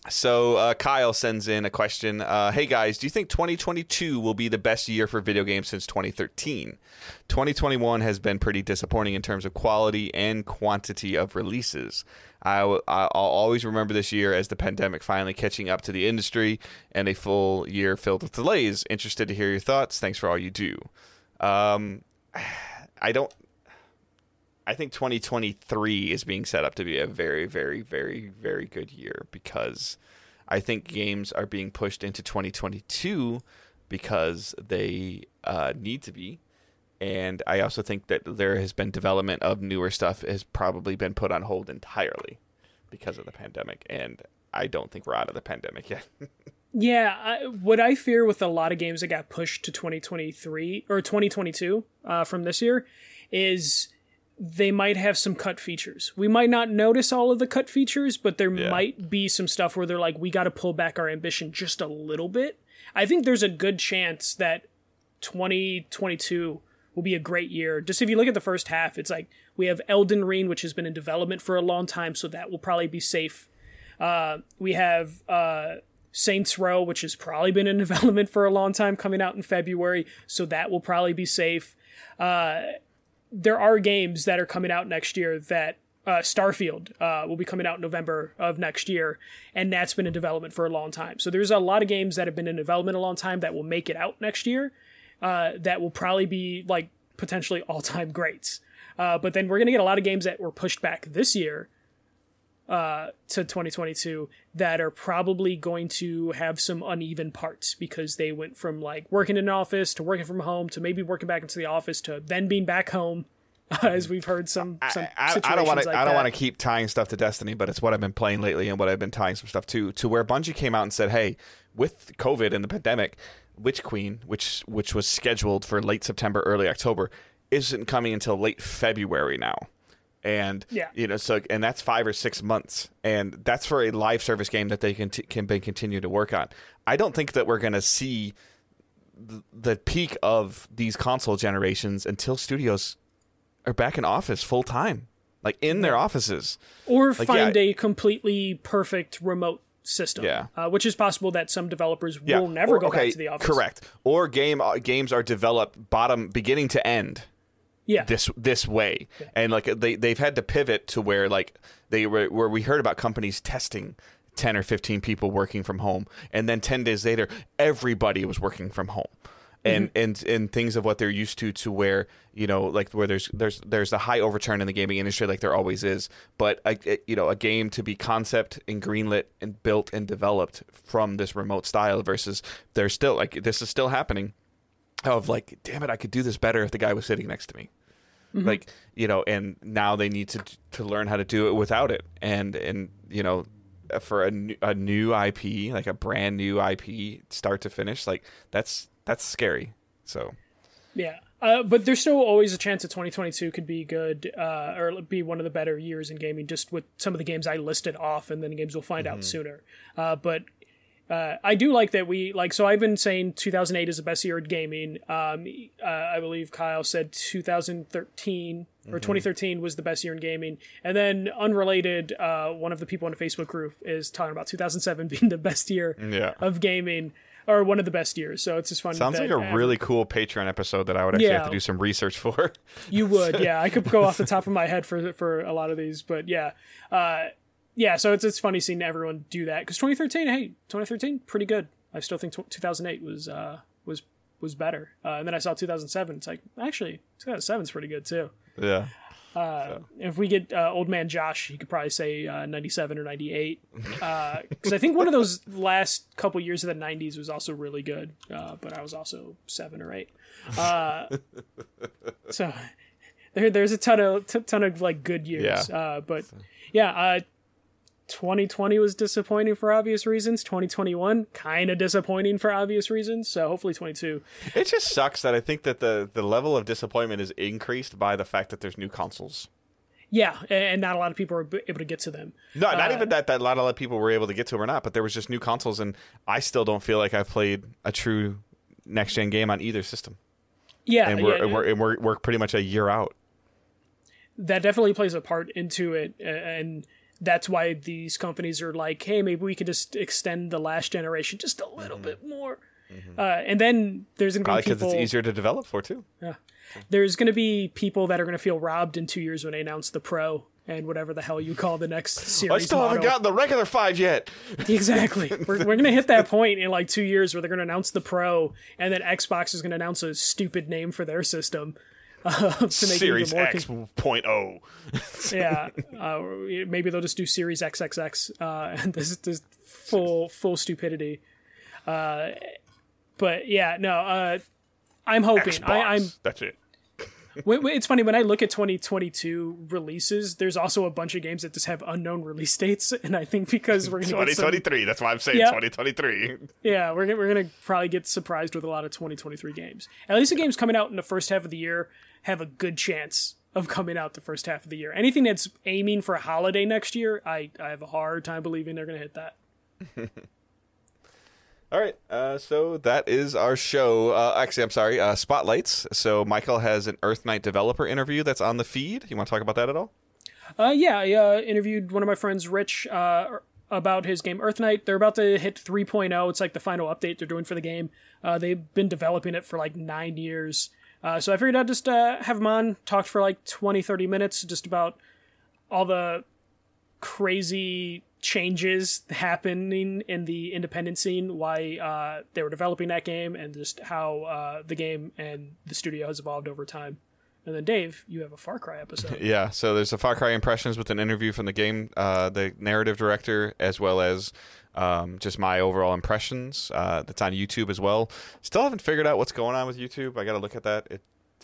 So uh, Kyle sends in a question. Uh, hey guys, do you think 2022 will be the best year for video games since 2013? 2021 has been pretty disappointing in terms of quality and quantity of releases. I, will always remember this year as the pandemic finally catching up to the industry and a full year filled with delays. Interested to hear your thoughts. Thanks for all you do. Um, I don't. I think 2023 is being set up to be a very, very, very, very good year because I think games are being pushed into 2022 because they uh, need to be. And I also think that there has been development of newer stuff has probably been put on hold entirely because of the pandemic. And I don't think we're out of the pandemic yet. Yeah, I, what I fear with a lot of games that got pushed to 2023 or 2022 uh, from this year is they might have some cut features. We might not notice all of the cut features, but there Yeah. might be some stuff where they're like, we got to pull back our ambition just a little bit. I think there's a good chance that 2022 will be a great year. Just if you look at the first half, it's like we have Elden Ring, which has been in development for a long time, so that will probably be safe. Uh, we have uh, Saints Row, which has probably been in development for a long time, coming out in February, so that will probably be safe. Uh, there are games that are coming out next year that uh, Starfield uh, will be coming out in November of next year, and that's been in development for a long time. So there's a lot of games that have been in development a long time that will make it out next year. Uh, that will probably be like potentially all-time greats. Uh, but then we're gonna get a lot of games that were pushed back this year uh, to 2022 that are probably going to have some uneven parts because they went from like working in an office to working from home to maybe working back into the office to then being back home as we've heard some, some I, I, I don't want to. Like I don't want to keep tying stuff to Destiny, but it's what I've been playing lately and what I've been tying some stuff to. To where Bungie came out and said, "Hey, with COVID and the pandemic, Witch Queen, which which was scheduled for late September, early October, isn't coming until late February now." And yeah. you know, so and that's five or six months, and that's for a live service game that they can t- can continue to work on. I don't think that we're going to see the, the peak of these console generations until studios are back in office full time, like in their offices, or like, find yeah, a completely perfect remote system. Yeah, uh, which is possible that some developers yeah. will never or, go okay, back to the office. Correct. Or game uh, games are developed bottom beginning to end. Yeah. This this way, yeah. and like they they've had to pivot to where like they were where we heard about companies testing 10 or 15 people working from home and then 10 days later everybody was working from home and mm-hmm. and and things of what they're used to to where you know like where there's there's there's a high overturn in the gaming industry like there always is but a, you know a game to be concept and greenlit and built and developed from this remote style versus there's still like this is still happening of like damn it I could do this better if the guy was sitting next to me mm-hmm. like you know and now they need to to learn how to do it without it and and you know for a, a new IP like a brand new IP start to finish like that's that's scary. So, yeah. Uh, but there's still always a chance that 2022 could be good uh, or be one of the better years in gaming, just with some of the games I listed off, and then games we'll find mm-hmm. out sooner. Uh, but uh, I do like that we like. So I've been saying 2008 is the best year in gaming. Um, uh, I believe Kyle said 2013 or mm-hmm. 2013 was the best year in gaming, and then unrelated, uh, one of the people in the Facebook group is talking about 2007 being the best year yeah. of gaming or one of the best years. So it's just fun. Sounds like a really cool Patreon episode that I would actually yeah, have to do some research for. you would, yeah. I could go off the top of my head for for a lot of these, but yeah, uh, yeah. So it's it's funny seeing everyone do that because 2013, hey, 2013, pretty good. I still think t- 2008 was uh, was was better, uh, and then I saw 2007. It's like actually 2007 is pretty good too. Yeah. Uh, so. If we get uh, old man Josh, he could probably say uh, 97 or 98. Because uh, I think one of those last couple years of the 90s was also really good, uh, but I was also seven or eight. Uh, so there, there's a ton of t- ton of like good years. Yeah. but yeah, 2020 was disappointing for obvious reasons. 2021 kind of disappointing for obvious reasons. So hopefully 22. It just sucks that I think that the the level of disappointment is increased by the fact that there's new consoles. Yeah, and not a lot of people are able to get to them. No, not uh, even that. That a lot of people were able to get to them or not, but there was just new consoles, and I still don't feel like I've played a true next gen game on either system. Yeah, and we're, yeah, we're, and we're we're pretty much a year out. That definitely plays a part into it, and that's why these companies are like, hey, maybe we could just extend the last generation just a little mm-hmm. bit more. Mm-hmm. Uh, and then there's going to be because it's easier to develop for too. Yeah, there's going to be people that are going to feel robbed in two years when they announce the Pro and whatever the hell you call the next series. I still haven't gotten the regular five yet. exactly. We're, we're going to hit that point in like two years where they're going to announce the Pro, and then Xbox is going to announce a stupid name for their system uh, to make Series it even more X con- point oh. yeah, uh, maybe they'll just do Series XXX uh, and this this full full stupidity. Uh, but yeah, no, uh, I'm hoping. I, am That's it. it's funny when I look at 2022 releases. There's also a bunch of games that just have unknown release dates, and I think because we're gonna 2023. Some, that's why I'm saying yeah, 2023. Yeah, we're gonna, we're gonna probably get surprised with a lot of 2023 games. At least the games coming out in the first half of the year have a good chance of coming out the first half of the year. Anything that's aiming for a holiday next year, I, I have a hard time believing they're going to hit that. All right, uh, so that is our show. Uh, actually, I'm sorry, uh, spotlights. So Michael has an EarthNight developer interview that's on the feed. You want to talk about that at all? Uh, yeah, I uh, interviewed one of my friends, Rich, uh, about his game EarthNight. They're about to hit 3.0. It's like the final update they're doing for the game. Uh, they've been developing it for like nine years. Uh, so I figured I'd just uh, have him on, talk for like 20, 30 minutes just about all the crazy changes happening in the independent scene, why uh, they were developing that game, and just how uh, the game and the studio has evolved over time. And then Dave, you have a Far Cry episode. Yeah, so there's a Far Cry impressions with an interview from the game, uh, the narrative director, as well as um, just my overall impressions. Uh, that's on YouTube as well. Still haven't figured out what's going on with YouTube. I got to look at that. It,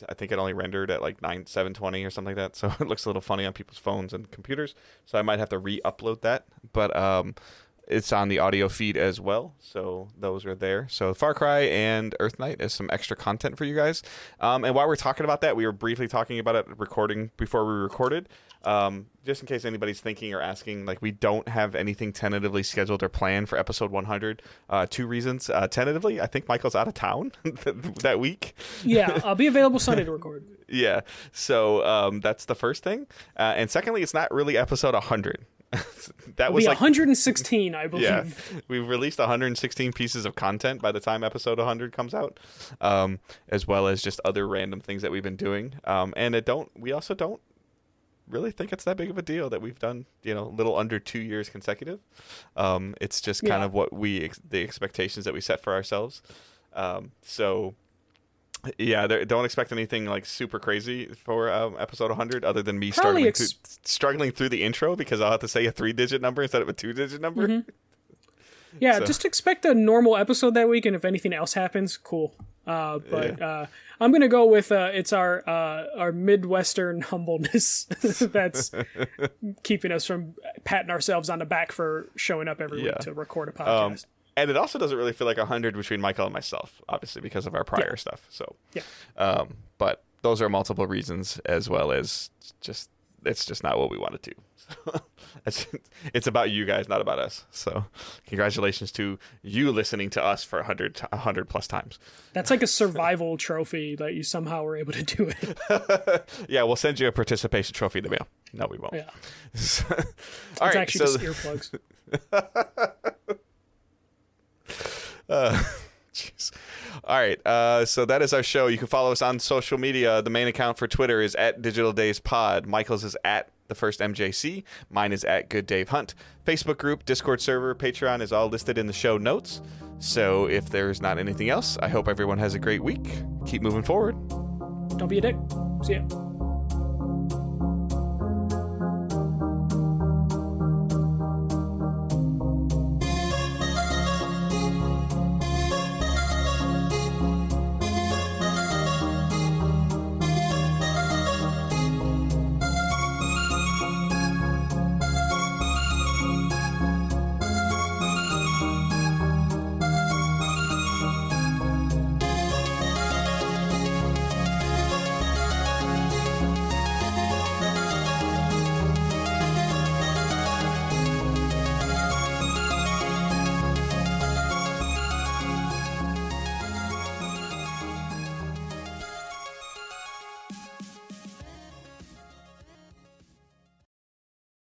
I think it only rendered at like nine seven twenty or something like that, so it looks a little funny on people's phones and computers. So I might have to re-upload that. But um, it's on the audio feed as well. So those are there. So Far Cry and EarthNight is some extra content for you guys. Um, and while we're talking about that, we were briefly talking about it recording before we recorded. Um, just in case anybody's thinking or asking, like we don't have anything tentatively scheduled or planned for episode 100. Uh, two reasons. Uh, tentatively, I think Michael's out of town that week. Yeah, I'll be available Sunday to record. yeah, so um, that's the first thing. Uh, and secondly, it's not really episode 100. that It'll was be like 116, I believe. yeah we've released 116 pieces of content by the time episode 100 comes out um, as well as just other random things that we've been doing um, and it don't we also don't really think it's that big of a deal that we've done you know a little under two years consecutive um, it's just kind Yeah. of what we ex- the expectations that we set for ourselves um, so yeah, don't expect anything like super crazy for um, episode 100, other than me struggling ex- through, struggling through the intro because I'll have to say a three-digit number instead of a two-digit number. Mm-hmm. Yeah, So- just expect a normal episode that week, and if anything else happens, cool. Uh, but uh, I'm gonna go with uh, it's our uh, our midwestern humbleness that's keeping us from patting ourselves on the back for showing up every Yeah. week to record a podcast. Um, and it also doesn't really feel like a hundred between Michael and myself, obviously because of our prior stuff. So, Yeah. Um, but those are multiple reasons, as well as just it's just not what we want to do. it's, it's about you guys, not about us. So, congratulations to you listening to us for a hundred, a hundred plus times. That's like a survival trophy that you somehow were able to do it. Yeah, we'll send you a participation trophy in the mail. No, we won't. Yeah, All it's right, actually so just earplugs. Uh, Jeez. All right. Uh, so that is our show. You can follow us on social media. The main account for Twitter is at Digital Days Pod. Michael's is at the first MJC. Mine is at Good Dave Hunt. Facebook group, Discord server, Patreon is all listed in the show notes. So if there's not anything else, I hope everyone has a great week. Keep moving forward. Don't be a dick. See ya.